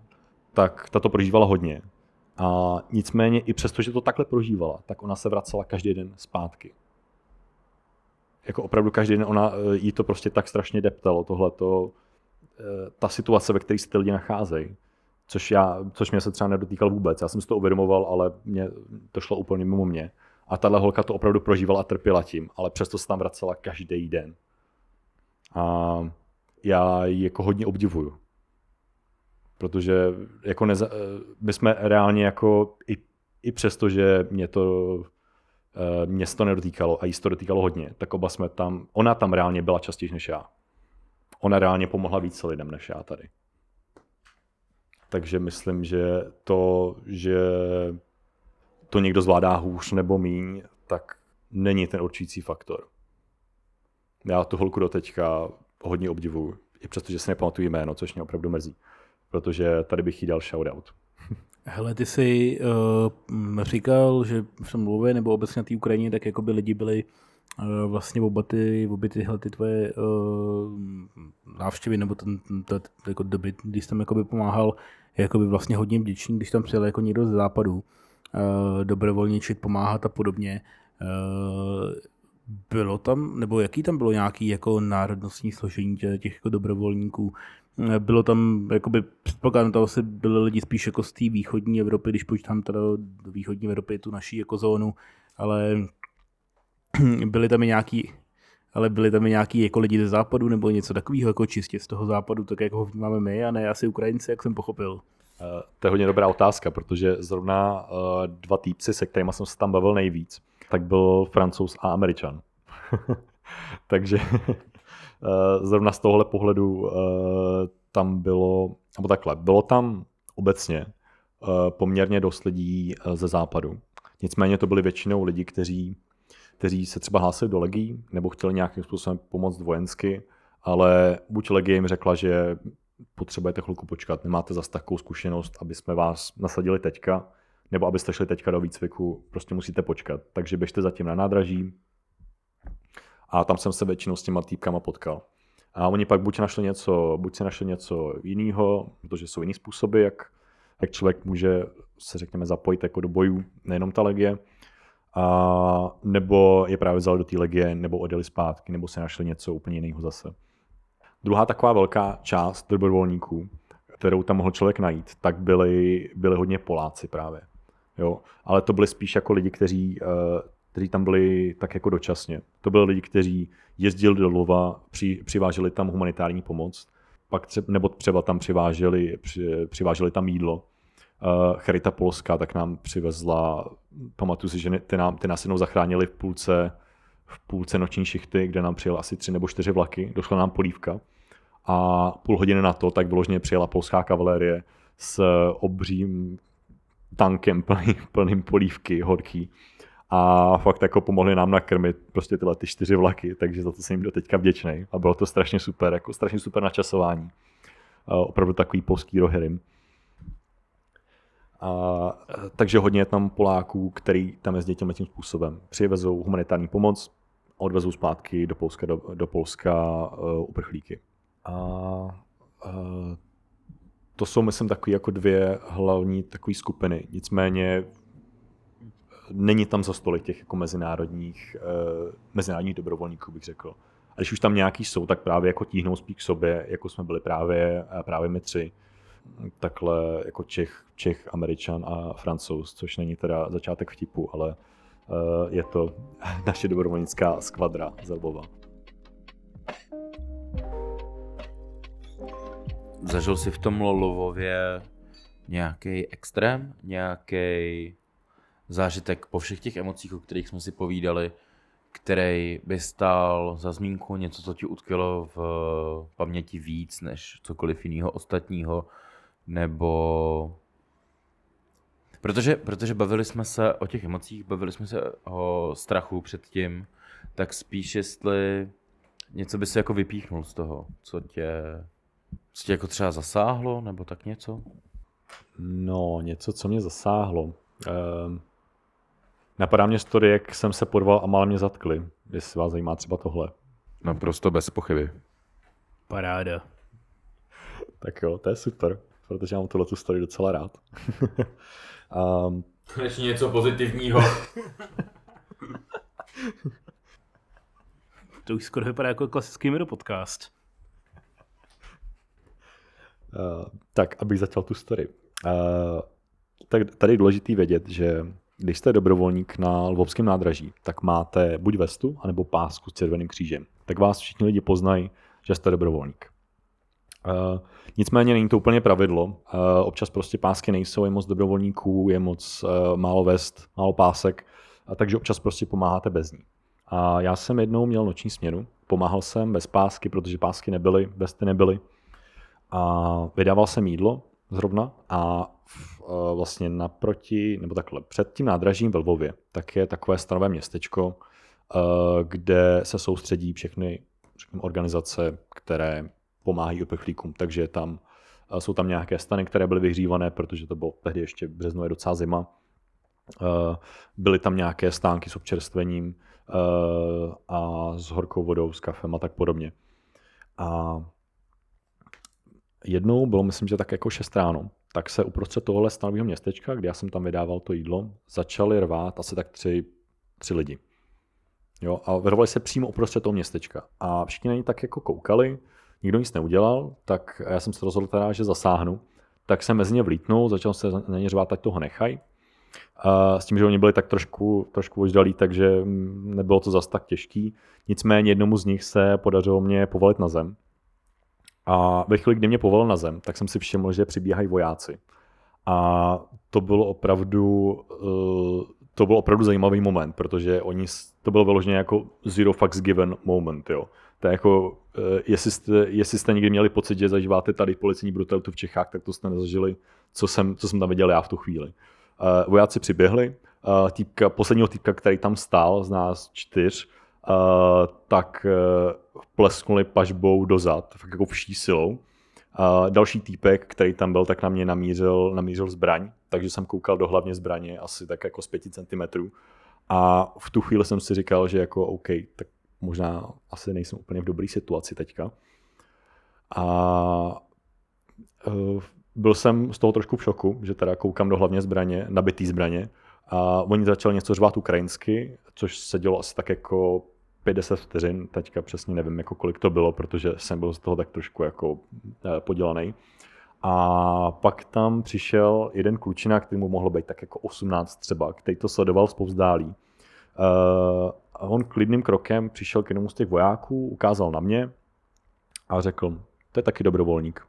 tak ta to prožívala hodně. A nicméně i přesto, že to takhle prožívala, tak ona se vracela každý den zpátky jako opravdu každý den ona eh, jí to prostě tak strašně deptalo, tohleto, eh, ta situace, ve které se ty lidi nacházejí. Což, já, což mě se třeba nedotýkal vůbec. Já jsem si to uvědomoval, ale mě to šlo úplně mimo mě. A tahle holka to opravdu prožívala a trpěla tím, ale přesto se tam vracela každý den. A já ji jako hodně obdivuju. Protože jako neza, eh, my jsme reálně jako i, i přesto, že mě to Eh, mě se to nedotýkalo a jí to dotýkalo hodně, tak oba jsme tam, ona tam reálně byla častěji než já. Ona reálně pomohla více lidem než já tady. Takže myslím, že to, že to někdo zvládá hůř nebo míň, tak není ten určující faktor. Já tu holku do teďka hodně obdivuju, i přesto, že si nepamatuju jméno, což mě opravdu mrzí, protože tady bych jí dal shoutout. Hele, ty jsi uh, říkal, že v tom mluvě nebo obecně na té Ukrajině, tak jako by lidi byli uh, vlastně oba ty, oba tyhle ty tvoje uh, návštěvy nebo ten, ten, ten, jako doby, když tam jakoby pomáhal, jakoby vlastně hodně vděčný, když tam přijel jako někdo z západu, uh, dobrovolničit, pomáhat a podobně. Uh, bylo tam, nebo jaký tam bylo nějaký jako národnostní složení těch, těch jako dobrovolníků? Bylo tam, jakoby, předpokládám, to asi byli lidi spíš jako z té východní Evropy, když počítám teda do východní Evropy tu naší jako zónu, ale byly tam i nějaký, ale byly tam i nějaký jako lidi ze západu nebo něco takového jako čistě z toho západu, tak jako ho vnímáme my a ne asi Ukrajinci, jak jsem pochopil. Uh, to je hodně dobrá otázka, protože zrovna uh, dva týpci, se kterými jsem se tam bavil nejvíc, tak byl francouz a američan. Takže Eh, zrovna z tohohle pohledu eh, tam bylo, nebo takhle, bylo tam obecně eh, poměrně dost lidí ze západu. Nicméně to byli většinou lidi, kteří, kteří se třeba hlásili do legí nebo chtěli nějakým způsobem pomoct vojensky, ale buď legie jim řekla, že potřebujete chvilku počkat, nemáte zase takovou zkušenost, aby jsme vás nasadili teďka, nebo abyste šli teďka do výcviku, prostě musíte počkat. Takže běžte zatím na nádraží, a tam jsem se většinou s těma týpkama potkal. A oni pak buď našli něco, buď si našli něco jiného, protože jsou jiný způsoby, jak, jak člověk může se řekněme zapojit jako do bojů, nejenom ta legie, a nebo je právě vzali do té legie, nebo odjeli zpátky, nebo si našli něco úplně jiného zase. Druhá taková velká část dobrovolníků, kterou tam mohl člověk najít, tak byli, byli hodně Poláci právě. Jo? Ale to byli spíš jako lidi, kteří uh, kteří tam byli tak jako dočasně. To byli lidi, kteří jezdili do Lova, při, přiváželi tam humanitární pomoc, pak třeba, nebo třeba tam přiváželi, při, přiváželi tam jídlo. Uh, Charita Polska tak nám přivezla, pamatuju si, že ty, nám, ty nás jednou zachránili v půlce, v půlce noční šichty, kde nám přijel asi tři nebo čtyři vlaky, došla nám polívka a půl hodiny na to tak vyloženě přijela polská kavalérie s obřím tankem plným, plným polívky horký a fakt jako pomohli nám nakrmit prostě tyhle ty čtyři vlaky, takže za to jsem jim do teďka vděčný. A bylo to strašně super, jako strašně super načasování. Opravdu takový polský roherim. A, takže hodně je tam Poláků, který tam jezdí tímhle tím způsobem. Přivezou humanitární pomoc a odvezou zpátky do Polska, do, do Polska uh, uprchlíky. A uh, to jsou, myslím, takové jako dvě hlavní takové skupiny. Nicméně není tam za stolik těch jako mezinárodních, uh, mezinárodních dobrovolníků, bych řekl. A když už tam nějaký jsou, tak právě jako tíhnou spíš k sobě, jako jsme byli právě, právě my tři takhle jako Čech, Čech, Američan a Francouz, což není teda začátek vtipu, ale uh, je to naše dobrovolnická skvadra z Lvova. Zažil jsi v tom Lolovově nějaký extrém, nějaký zážitek po všech těch emocích, o kterých jsme si povídali, který by stál za zmínku něco, co ti utkvělo v paměti víc než cokoliv jiného ostatního, nebo Protože, protože bavili jsme se o těch emocích, bavili jsme se o strachu před tím, tak spíš jestli něco by se jako vypíchnul z toho, co tě, co tě jako třeba zasáhlo, nebo tak něco? No, něco, co mě zasáhlo. Ehm, napadá mě story, jak jsem se podval a mal mě zatkli, jestli vás zajímá třeba tohle. Naprosto bez pochyby. Paráda. tak jo, to je super protože mám tuhle tu story docela rád. um, Konečně něco pozitivního. to už skoro vypadá jako klasický Miro podcast. Uh, tak, abych začal tu story. Uh, tak tady je důležitý vědět, že když jste dobrovolník na Lvovském nádraží, tak máte buď vestu, anebo pásku s červeným křížem. Tak vás všichni lidi poznají, že jste dobrovolník. Uh, nicméně není to úplně pravidlo. Uh, občas prostě pásky nejsou, je moc dobrovolníků, je moc uh, málo vest, málo pásek, a takže občas prostě pomáháte bez ní. A já jsem jednou měl noční směnu, pomáhal jsem bez pásky, protože pásky nebyly, vesty nebyly. A vydával jsem jídlo zrovna a uh, vlastně naproti, nebo takhle, před tím nádražím ve Lvově, tak je takové stanové městečko, uh, kde se soustředí všechny řekněme, organizace, které pomáhají uprchlíkům. Takže tam, eh, jsou tam nějaké stany, které byly vyhřívané, protože to bylo tehdy ještě březnu je docela zima. Eh, byly tam nějaké stánky s občerstvením eh, a s horkou vodou, s kafem a tak podobně. A jednou bylo, myslím, že tak jako 6 ráno, tak se uprostřed tohohle stanového městečka, kde já jsem tam vydával to jídlo, začali rvát asi tak tři, tři lidi. Jo, a vyrvali se přímo uprostřed toho městečka. A všichni na ně tak jako koukali, nikdo nic neudělal, tak já jsem se rozhodl teda, že zasáhnu. Tak jsem mezi ně vlítnul, začal se na ně řvát, ať toho nechaj. A s tím, že oni byli tak trošku, trošku oždalí, takže nebylo to zas tak těžký. Nicméně jednomu z nich se podařilo mě povalit na zem. A ve chvíli, kdy mě povolil na zem, tak jsem si všiml, že přibíhají vojáci. A to bylo opravdu, eh, to byl opravdu zajímavý moment, protože oni, to bylo vyloženě jako zero fucks given moment, jo. To je jako, eh, jestli jste, jestli jste někdy měli pocit, že zažíváte tady policejní brutalitu v Čechách, tak to jste nezažili, co jsem, co jsem tam viděl já v tu chvíli. Uh, vojáci přiběhli, týpka, posledního týpka, který tam stál z nás čtyř, uh, tak uh, plesknuli pažbou dozad, fakt jako vší silou. Uh, další týpek, který tam byl, tak na mě namířil, namířil zbraň, takže jsem koukal do hlavně zbraně asi tak jako z 5 cm. A v tu chvíli jsem si říkal, že jako OK, tak možná asi nejsem úplně v dobré situaci teďka. A uh, byl jsem z toho trošku v šoku, že teda koukám do hlavně zbraně, nabitý zbraně. A oni začali něco řvát ukrajinsky, což se dělo asi tak jako 50 vteřin, teďka přesně nevím, jako kolik to bylo, protože jsem byl z toho tak trošku jako eh, podělaný. A pak tam přišel jeden klučina, který mu mohlo být tak jako 18 třeba, který to sledoval z povzdálí. Uh, a on klidným krokem přišel k jednomu z těch vojáků, ukázal na mě a řekl, to je taky dobrovolník.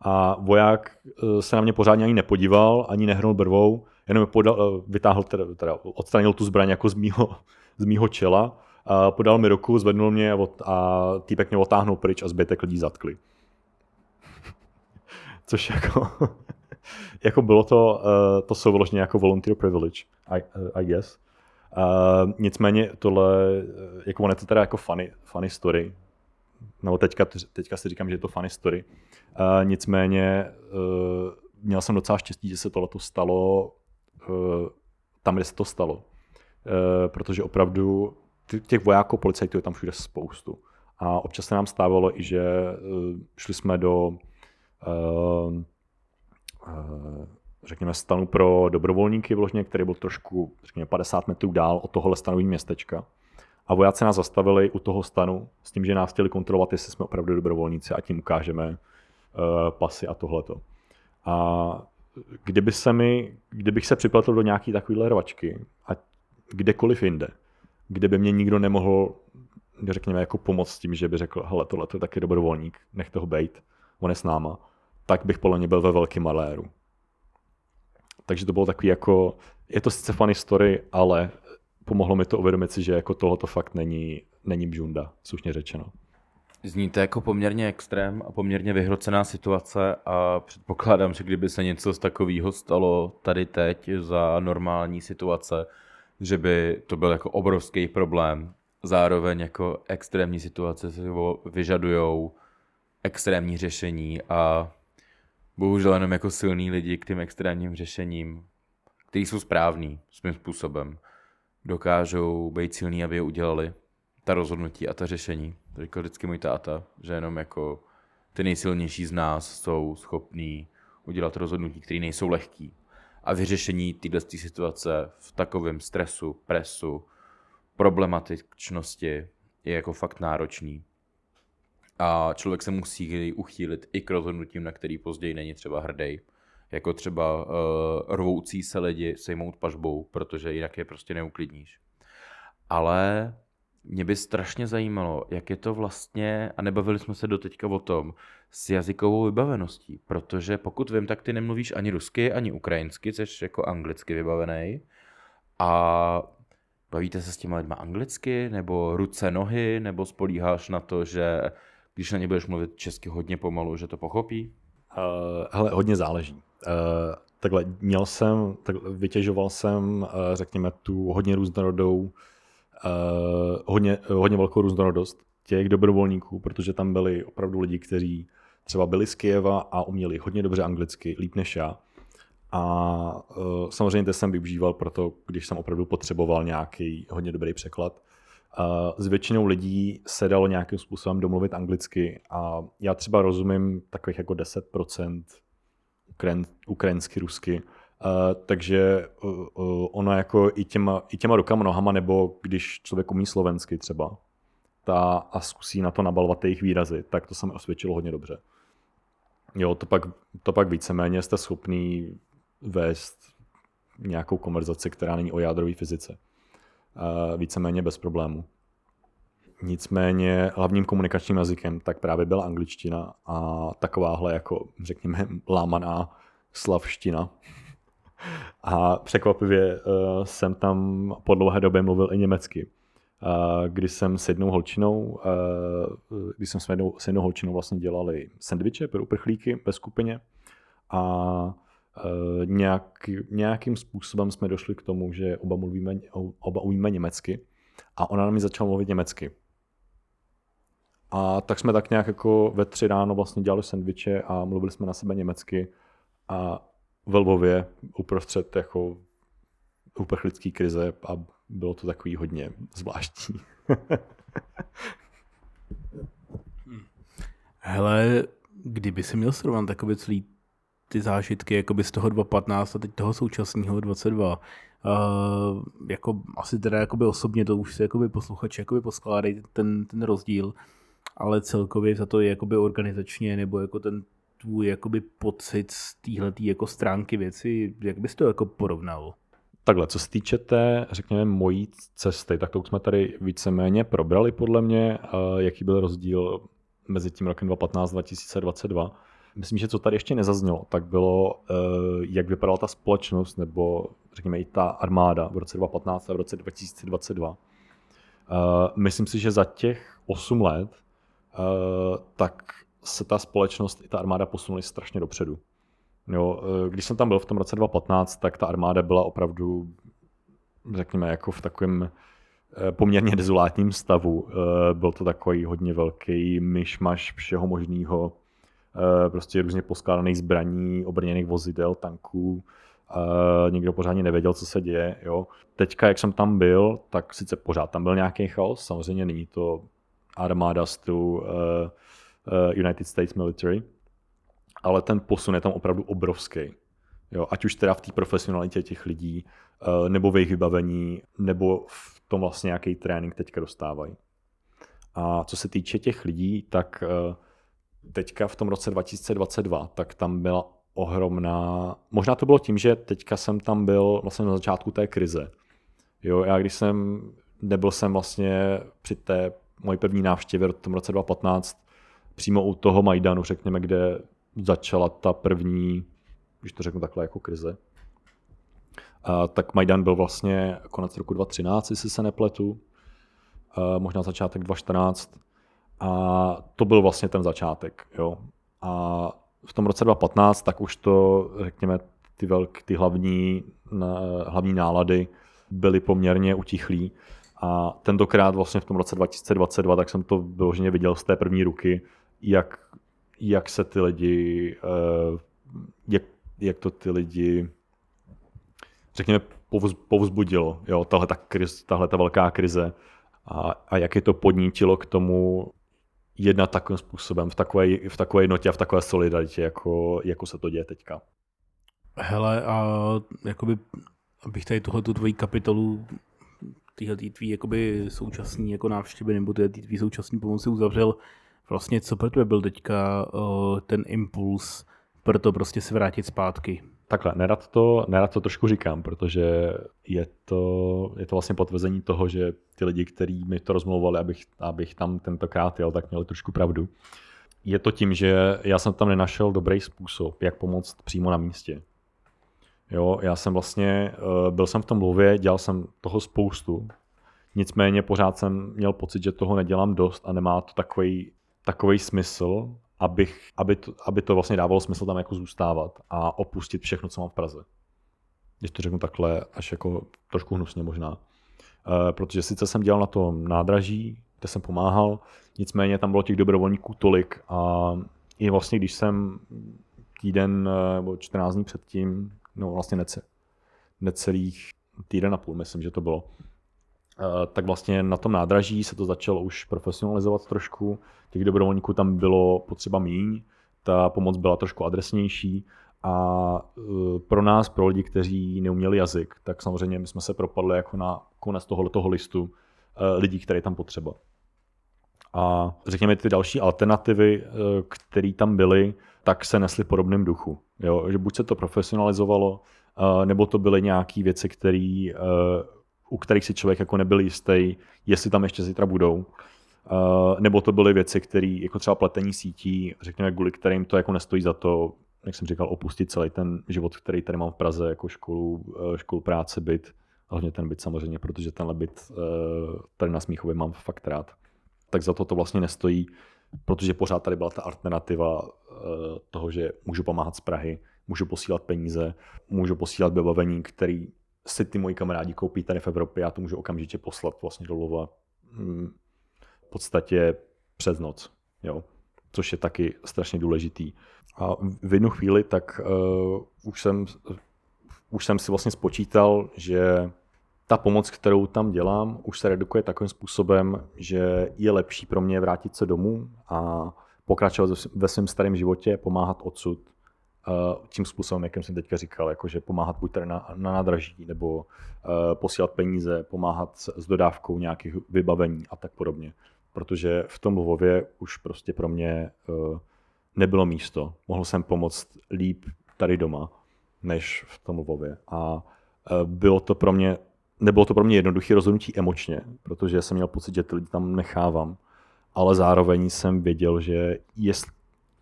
A voják eh, se na mě pořádně ani nepodíval, ani nehrnul brvou, jenom podal, eh, vytáhl, teda, teda odstranil tu zbraň jako z mýho, z mýho čela, a podal mi ruku, zvednul mě a, a týpek mě otáhnul pryč a zbytek lidí zatkli. Což jako, jako bylo to, uh, to jsou vlastně jako volunteer privilege, I, uh, I guess. Uh, nicméně tohle, jako on je to teda jako funny, funny story, nebo teďka, teďka si říkám, že je to funny story. Uh, nicméně uh, měl jsem docela štěstí, že se tohle stalo tam, kde se to stalo. Uh, protože opravdu těch vojáků, policajtů je tam všude spoustu. A občas se nám stávalo i, že uh, šli jsme do řekněme, stanu pro dobrovolníky vložně, který byl trošku, řekněme, 50 metrů dál od tohohle stanového městečka. A vojáci nás zastavili u toho stanu s tím, že nás chtěli kontrolovat, jestli jsme opravdu dobrovolníci a tím ukážeme pasy a tohleto. A kdyby se mi, kdybych se připletl do nějaký takovýhle rvačky a kdekoliv jinde, kde by mě nikdo nemohl, řekněme, jako pomoct s tím, že by řekl, hele, tohle je taky dobrovolník, nechte ho bejt, on je s náma, tak bych podle mě byl ve velkém maléru. Takže to bylo takový jako, je to sice funny story, ale pomohlo mi to uvědomit si, že jako tohle to fakt není, není bžunda, slušně řečeno. Zní to jako poměrně extrém a poměrně vyhrocená situace a předpokládám, že kdyby se něco z takového stalo tady teď za normální situace, že by to byl jako obrovský problém. Zároveň jako extrémní situace si vyžadují extrémní řešení a bohužel jenom jako silní lidi k těm extrémním řešením, který jsou správný svým způsobem, dokážou být silní, aby je udělali ta rozhodnutí a ta řešení. To říkal vždycky můj táta, že jenom jako ty nejsilnější z nás jsou schopní udělat rozhodnutí, které nejsou lehký. A vyřešení této situace v takovém stresu, presu, problematičnosti je jako fakt náročný. A člověk se musí uchýlit i k rozhodnutím, na který později není třeba hrdý. Jako třeba uh, rvoucí se lidi sejmout pažbou, protože jinak je prostě neuklidníš. Ale mě by strašně zajímalo, jak je to vlastně, a nebavili jsme se doteďka o tom, s jazykovou vybaveností, protože pokud vím, tak ty nemluvíš ani rusky, ani ukrajinsky, jsi jako anglicky vybavený. A bavíte se s těma lidma anglicky, nebo ruce, nohy, nebo spolíháš na to, že když na ně budeš mluvit česky hodně pomalu, že to pochopí? Uh, hele, hodně záleží. Uh, takhle, měl jsem, tak vytěžoval jsem, uh, řekněme, tu hodně různorodou, uh, hodně, hodně velkou různorodost těch dobrovolníků, protože tam byli opravdu lidi, kteří třeba byli z Kijeva a uměli hodně dobře anglicky, líp než já. A uh, samozřejmě to jsem využíval proto, když jsem opravdu potřeboval nějaký hodně dobrý překlad. Uh, s většinou lidí se dalo nějakým způsobem domluvit anglicky a já třeba rozumím takových jako 10% ukren, ukrajinsky, rusky, uh, takže uh, uh, ono jako i těma, i těma rukama, nohama, nebo když člověk umí slovensky třeba ta, a zkusí na to nabalovat jejich výrazy, tak to se mi osvědčilo hodně dobře. Jo, to pak, to pak víceméně jste schopný vést nějakou konverzaci, která není o jádrové fyzice víceméně bez problému. Nicméně hlavním komunikačním jazykem tak právě byla angličtina a takováhle jako řekněme lámaná slavština. A překvapivě uh, jsem tam po dlouhé době mluvil i německy. Uh, když jsem s jednou holčinou, uh, když jsem s jednou, s jednou holčinou vlastně dělali sendviče pro uprchlíky ve skupině a Eh, nějak, nějakým způsobem jsme došli k tomu, že oba, mluvíme, oba umíme německy a ona na mě začala mluvit německy. A tak jsme tak nějak jako ve tři ráno vlastně dělali sendviče a mluvili jsme na sebe německy a ve Lvově uprostřed jako uprchlický krize a bylo to takový hodně zvláštní. Hele, kdyby si měl srovnat takový celý ty zážitky jakoby z toho 2.15 a teď toho současného 22. Uh, jako asi teda jakoby osobně to už se jakoby posluchači jakoby poskládají ten, ten rozdíl, ale celkově za to je jakoby organizačně nebo jako ten tvůj jakoby pocit z téhletý jako stránky věci, jak bys to jako porovnal? Takhle, co se týče té, řekněme, mojí cesty, tak to už jsme tady víceméně probrali podle mě, jaký byl rozdíl mezi tím rokem 2015 2022. Myslím, že co tady ještě nezaznělo, tak bylo, eh, jak vypadala ta společnost, nebo řekněme i ta armáda v roce 2015 a v roce 2022. Eh, myslím si, že za těch 8 let eh, tak se ta společnost i ta armáda posunuly strašně dopředu. Jo, když jsem tam byl v tom roce 2015, tak ta armáda byla opravdu řekněme, jako v takovém eh, poměrně dezolátním stavu. Eh, byl to takový hodně velký myšmaš všeho možného, prostě různě poskládaných zbraní, obrněných vozidel, tanků, nikdo pořádně nevěděl, co se děje. Jo. Teďka, jak jsem tam byl, tak sice pořád tam byl nějaký chaos, samozřejmě není to armáda stylu United States Military, ale ten posun je tam opravdu obrovský. Jo, ať už teda v té profesionalitě těch lidí, uh, nebo v jejich vybavení, nebo v tom vlastně nějaký trénink teďka dostávají. A co se týče těch lidí, tak uh, teďka v tom roce 2022, tak tam byla ohromná, možná to bylo tím, že teďka jsem tam byl vlastně na začátku té krize. Jo, já když jsem, nebyl jsem vlastně při té mojí první návštěvě v tom roce 2015 přímo u toho Majdanu, řekněme, kde začala ta první, když to řeknu takhle, jako krize. A, tak Majdan byl vlastně konec roku 2013, jestli se nepletu, a, možná začátek 2014. A to byl vlastně ten začátek. Jo. A v tom roce 2015 tak už to, řekněme, ty, velk, ty hlavní, hlavní nálady byly poměrně utichlí. A tentokrát vlastně v tom roce 2022, tak jsem to vyloženě viděl z té první ruky, jak, jak se ty lidi, eh, jak, jak to ty lidi, řekněme, povzbudilo, jo, tahle ta, kriz, tahle ta velká krize a, a jak je to podnítilo k tomu jednat takovým způsobem, v takové, v takové jednotě a v takové solidaritě, jako, jako se to děje teďka. Hele, a jakoby, abych tady tohle tvoji kapitolu tyhle tvý jakoby současný jako návštěvy nebo tyhle tvý současný pomoci uzavřel, vlastně co pro tebe byl teďka ten impuls pro to prostě se vrátit zpátky? Takhle, nerad to, nerad to trošku říkám, protože je to, je to vlastně potvrzení toho, že ty lidi, kteří mi to rozmlouvali, abych, abych tam tentokrát jel, tak měli trošku pravdu. Je to tím, že já jsem tam nenašel dobrý způsob, jak pomoct přímo na místě. Jo, já jsem vlastně, eh, byl jsem v tom mluvě, dělal jsem toho spoustu, nicméně pořád jsem měl pocit, že toho nedělám dost a nemá to takový, takový smysl, abych, aby, to, aby to vlastně dávalo smysl tam jako zůstávat a opustit všechno, co mám v Praze. Když to řeknu takhle, až jako trošku hnusně možná. E, protože sice jsem dělal na tom nádraží, kde jsem pomáhal, nicméně tam bylo těch dobrovolníků tolik a i vlastně, když jsem týden eh, nebo 14 dní předtím no vlastně nece, necelých týden a půl, myslím, že to bylo. Uh, tak vlastně na tom nádraží se to začalo už profesionalizovat trošku. Těch dobrovolníků tam bylo potřeba míň, ta pomoc byla trošku adresnější a uh, pro nás, pro lidi, kteří neuměli jazyk, tak samozřejmě my jsme se propadli jako na konec tohoto listu uh, lidí, které tam potřeba. A řekněme ty další alternativy, které tam byly, tak se nesly v podobném duchu. Jo? Že buď se to profesionalizovalo, nebo to byly nějaké věci, který, uh, u kterých si člověk jako nebyl jistý, jestli tam ještě zítra budou. Uh, nebo to byly věci, které jako třeba pletení sítí, řekněme, kvůli kterým to jako nestojí za to, jak jsem říkal, opustit celý ten život, který tady mám v Praze, jako školu, školu práce, byt, hlavně ten byt samozřejmě, protože tenhle byt tady na Smíchově mám fakt rád. Tak za to to vlastně nestojí protože pořád tady byla ta alternativa eh, toho, že můžu pomáhat z Prahy, můžu posílat peníze, můžu posílat vybavení, který si ty moji kamarádi koupí tady v Evropě, já to můžu okamžitě poslat vlastně do Lova hm, v podstatě přes noc, jo? což je taky strašně důležitý. A v jednu chvíli tak uh, už, jsem, už jsem si vlastně spočítal, že ta pomoc, kterou tam dělám, už se redukuje takovým způsobem, že je lepší pro mě vrátit se domů a pokračovat ve svém starém životě, pomáhat odsud tím způsobem, jakým jsem teďka říkal, jakože pomáhat buď tady na, na nádraží, nebo eh, posílat peníze, pomáhat s dodávkou nějakých vybavení a tak podobně. Protože v tom Lvově už prostě pro mě eh, nebylo místo. Mohl jsem pomoct líp tady doma, než v tom Lvově. A bylo to pro mě nebylo to pro mě jednoduché rozhodnutí emočně, protože jsem měl pocit, že ty lidi tam nechávám, ale zároveň jsem věděl, že jest,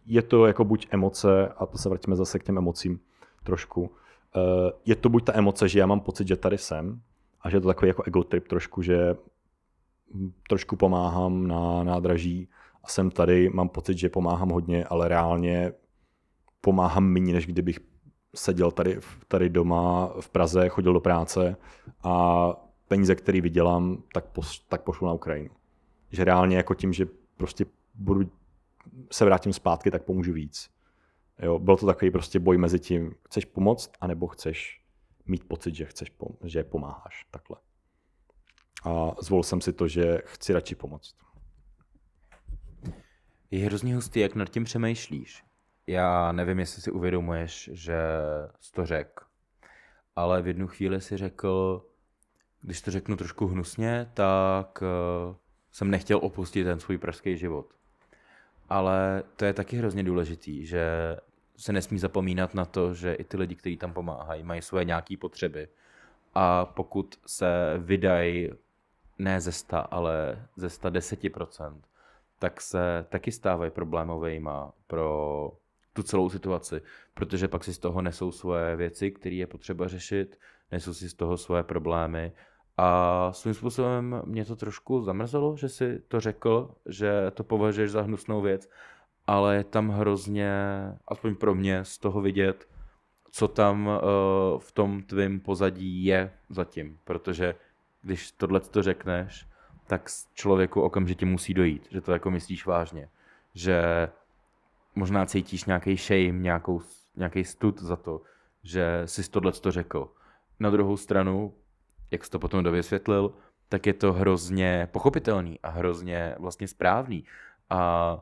je to jako buď emoce, a to se vrátíme zase k těm emocím trošku, eh, je to buď ta emoce, že já mám pocit, že tady jsem, a že je to takový jako ego trip trošku, že trošku pomáhám na nádraží a jsem tady, mám pocit, že pomáhám hodně, ale reálně pomáhám méně, než kdybych seděl tady, tady doma v Praze, chodil do práce a peníze, které vydělám, tak, pos, tak pošlu na Ukrajinu. Že reálně jako tím, že prostě budu, se vrátím zpátky, tak pomůžu víc. Jo, byl to takový prostě boj mezi tím, chceš pomoct, anebo chceš mít pocit, že chceš, že pomáháš. Takhle. A zvolil jsem si to, že chci radši pomoct. Je hrozně hustý, jak nad tím přemýšlíš. Já nevím, jestli si uvědomuješ, že jsi to řekl, ale v jednu chvíli si řekl, když to řeknu trošku hnusně, tak uh, jsem nechtěl opustit ten svůj pražský život. Ale to je taky hrozně důležitý, že se nesmí zapomínat na to, že i ty lidi, kteří tam pomáhají, mají svoje nějaké potřeby. A pokud se vydají ne ze 100, ale ze 110%, tak se taky stávají problémovými pro tu celou situaci, protože pak si z toho nesou svoje věci, které je potřeba řešit, nesou si z toho svoje problémy a svým způsobem mě to trošku zamrzelo, že si to řekl, že to považuješ za hnusnou věc, ale je tam hrozně, aspoň pro mě, z toho vidět, co tam uh, v tom tvém pozadí je zatím, protože když tohle to řekneš, tak člověku okamžitě musí dojít, že to jako myslíš vážně, že možná cítíš nějaký shame, nějaký stud za to, že jsi tohle to řekl. Na druhou stranu, jak jsi to potom dovysvětlil, tak je to hrozně pochopitelný a hrozně vlastně správný. A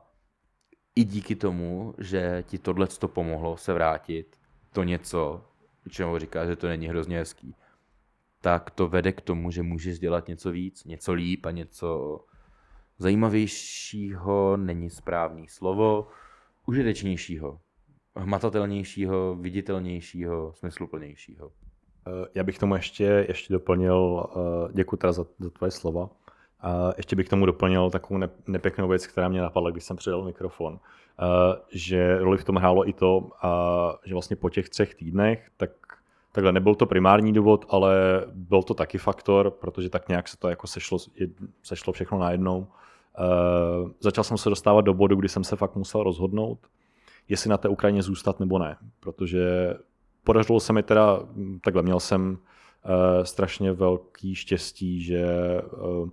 i díky tomu, že ti tohle to pomohlo se vrátit, to něco, čemu říká, že to není hrozně hezký, tak to vede k tomu, že můžeš dělat něco víc, něco líp a něco zajímavějšího, není správný slovo, užitečnějšího, hmatatelnějšího, viditelnějšího, smysluplnějšího. Eh, já bych tomu ještě, ještě doplnil, eh, děkuji teda za, za tvoje slova, a ještě bych tomu doplnil takovou ne, nepěknou věc, která mě napadla, když jsem přidal mikrofon, že roli v tom hrálo i to, že vlastně po těch třech týdnech, tak takhle nebyl to primární důvod, ale byl to taky faktor, protože tak nějak se to jako sešlo, sešlo všechno najednou. Začal jsem se dostávat do bodu, kdy jsem se fakt musel rozhodnout, jestli na té Ukrajině zůstat nebo ne, protože podařilo se mi teda, takhle měl jsem uh, strašně velký štěstí, že uh,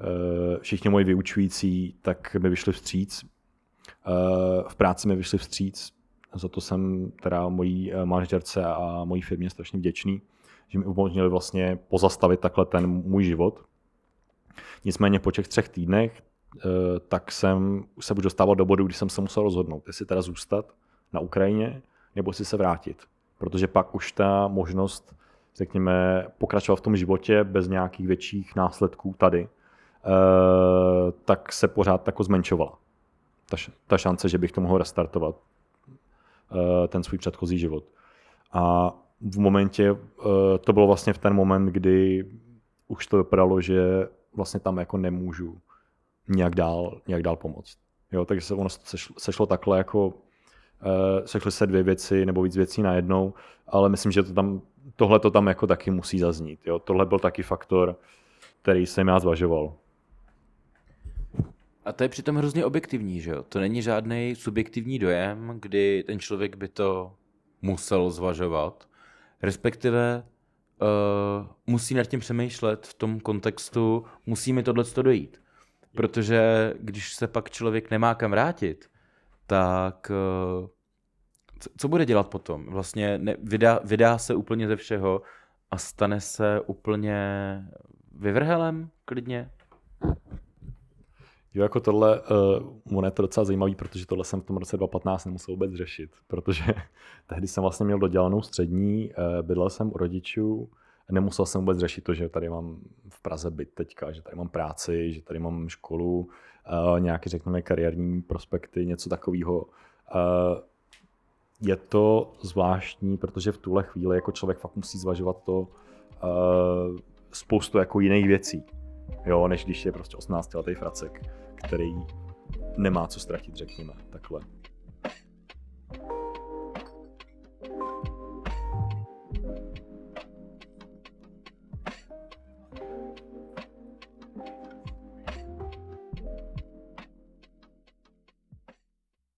Eh, všichni moji vyučující tak mi vyšli vstříc. Eh, v práci mi vyšli vstříc, za to jsem teda mojí manažerce a mojí firmě strašně vděčný, že mi umožnili vlastně pozastavit takhle ten můj život. Nicméně po těch třech týdnech tak jsem se už dostával do bodu, kdy jsem se musel rozhodnout, jestli teda zůstat na Ukrajině, nebo si se vrátit. Protože pak už ta možnost, řekněme, pokračovat v tom životě bez nějakých větších následků tady, Eh, tak se pořád tako zmenšovala. Ta, ta šance, že bych to mohl restartovat, eh, ten svůj předchozí život. A v momentě, eh, to bylo vlastně v ten moment, kdy už to vypadalo, že vlastně tam jako nemůžu nějak dál, nějak dál pomoct. Jo, takže se ono sešlo, sešlo takhle jako sešly se dvě věci nebo víc věcí najednou, ale myslím, že to tam, tohle to tam jako taky musí zaznít. Jo. Tohle byl taky faktor, který jsem já zvažoval. A to je přitom hrozně objektivní, že jo? To není žádný subjektivní dojem, kdy ten člověk by to musel zvažovat. Respektive uh, musí nad tím přemýšlet v tom kontextu, musí mi tohle dojít. Protože když se pak člověk nemá kam vrátit, tak co, co bude dělat potom? Vlastně ne, vydá, vydá se úplně ze všeho a stane se úplně vyvrhelem klidně? Jo, jako tohle, uh, ono je to docela zajímavý, protože tohle jsem v tom roce 2015 nemusel vůbec řešit, protože tehdy jsem vlastně měl dodělanou střední, uh, bydlel jsem u rodičů, nemusel jsem vůbec řešit to, že tady mám v Praze byt teďka, že tady mám práci, že tady mám školu, uh, nějaké, řekněme, kariérní prospekty, něco takového. Uh, je to zvláštní, protože v tuhle chvíli jako člověk fakt musí zvažovat to uh, spoustu jako jiných věcí jo, než když je prostě 18 letý fracek, který nemá co ztratit, řekněme, takhle.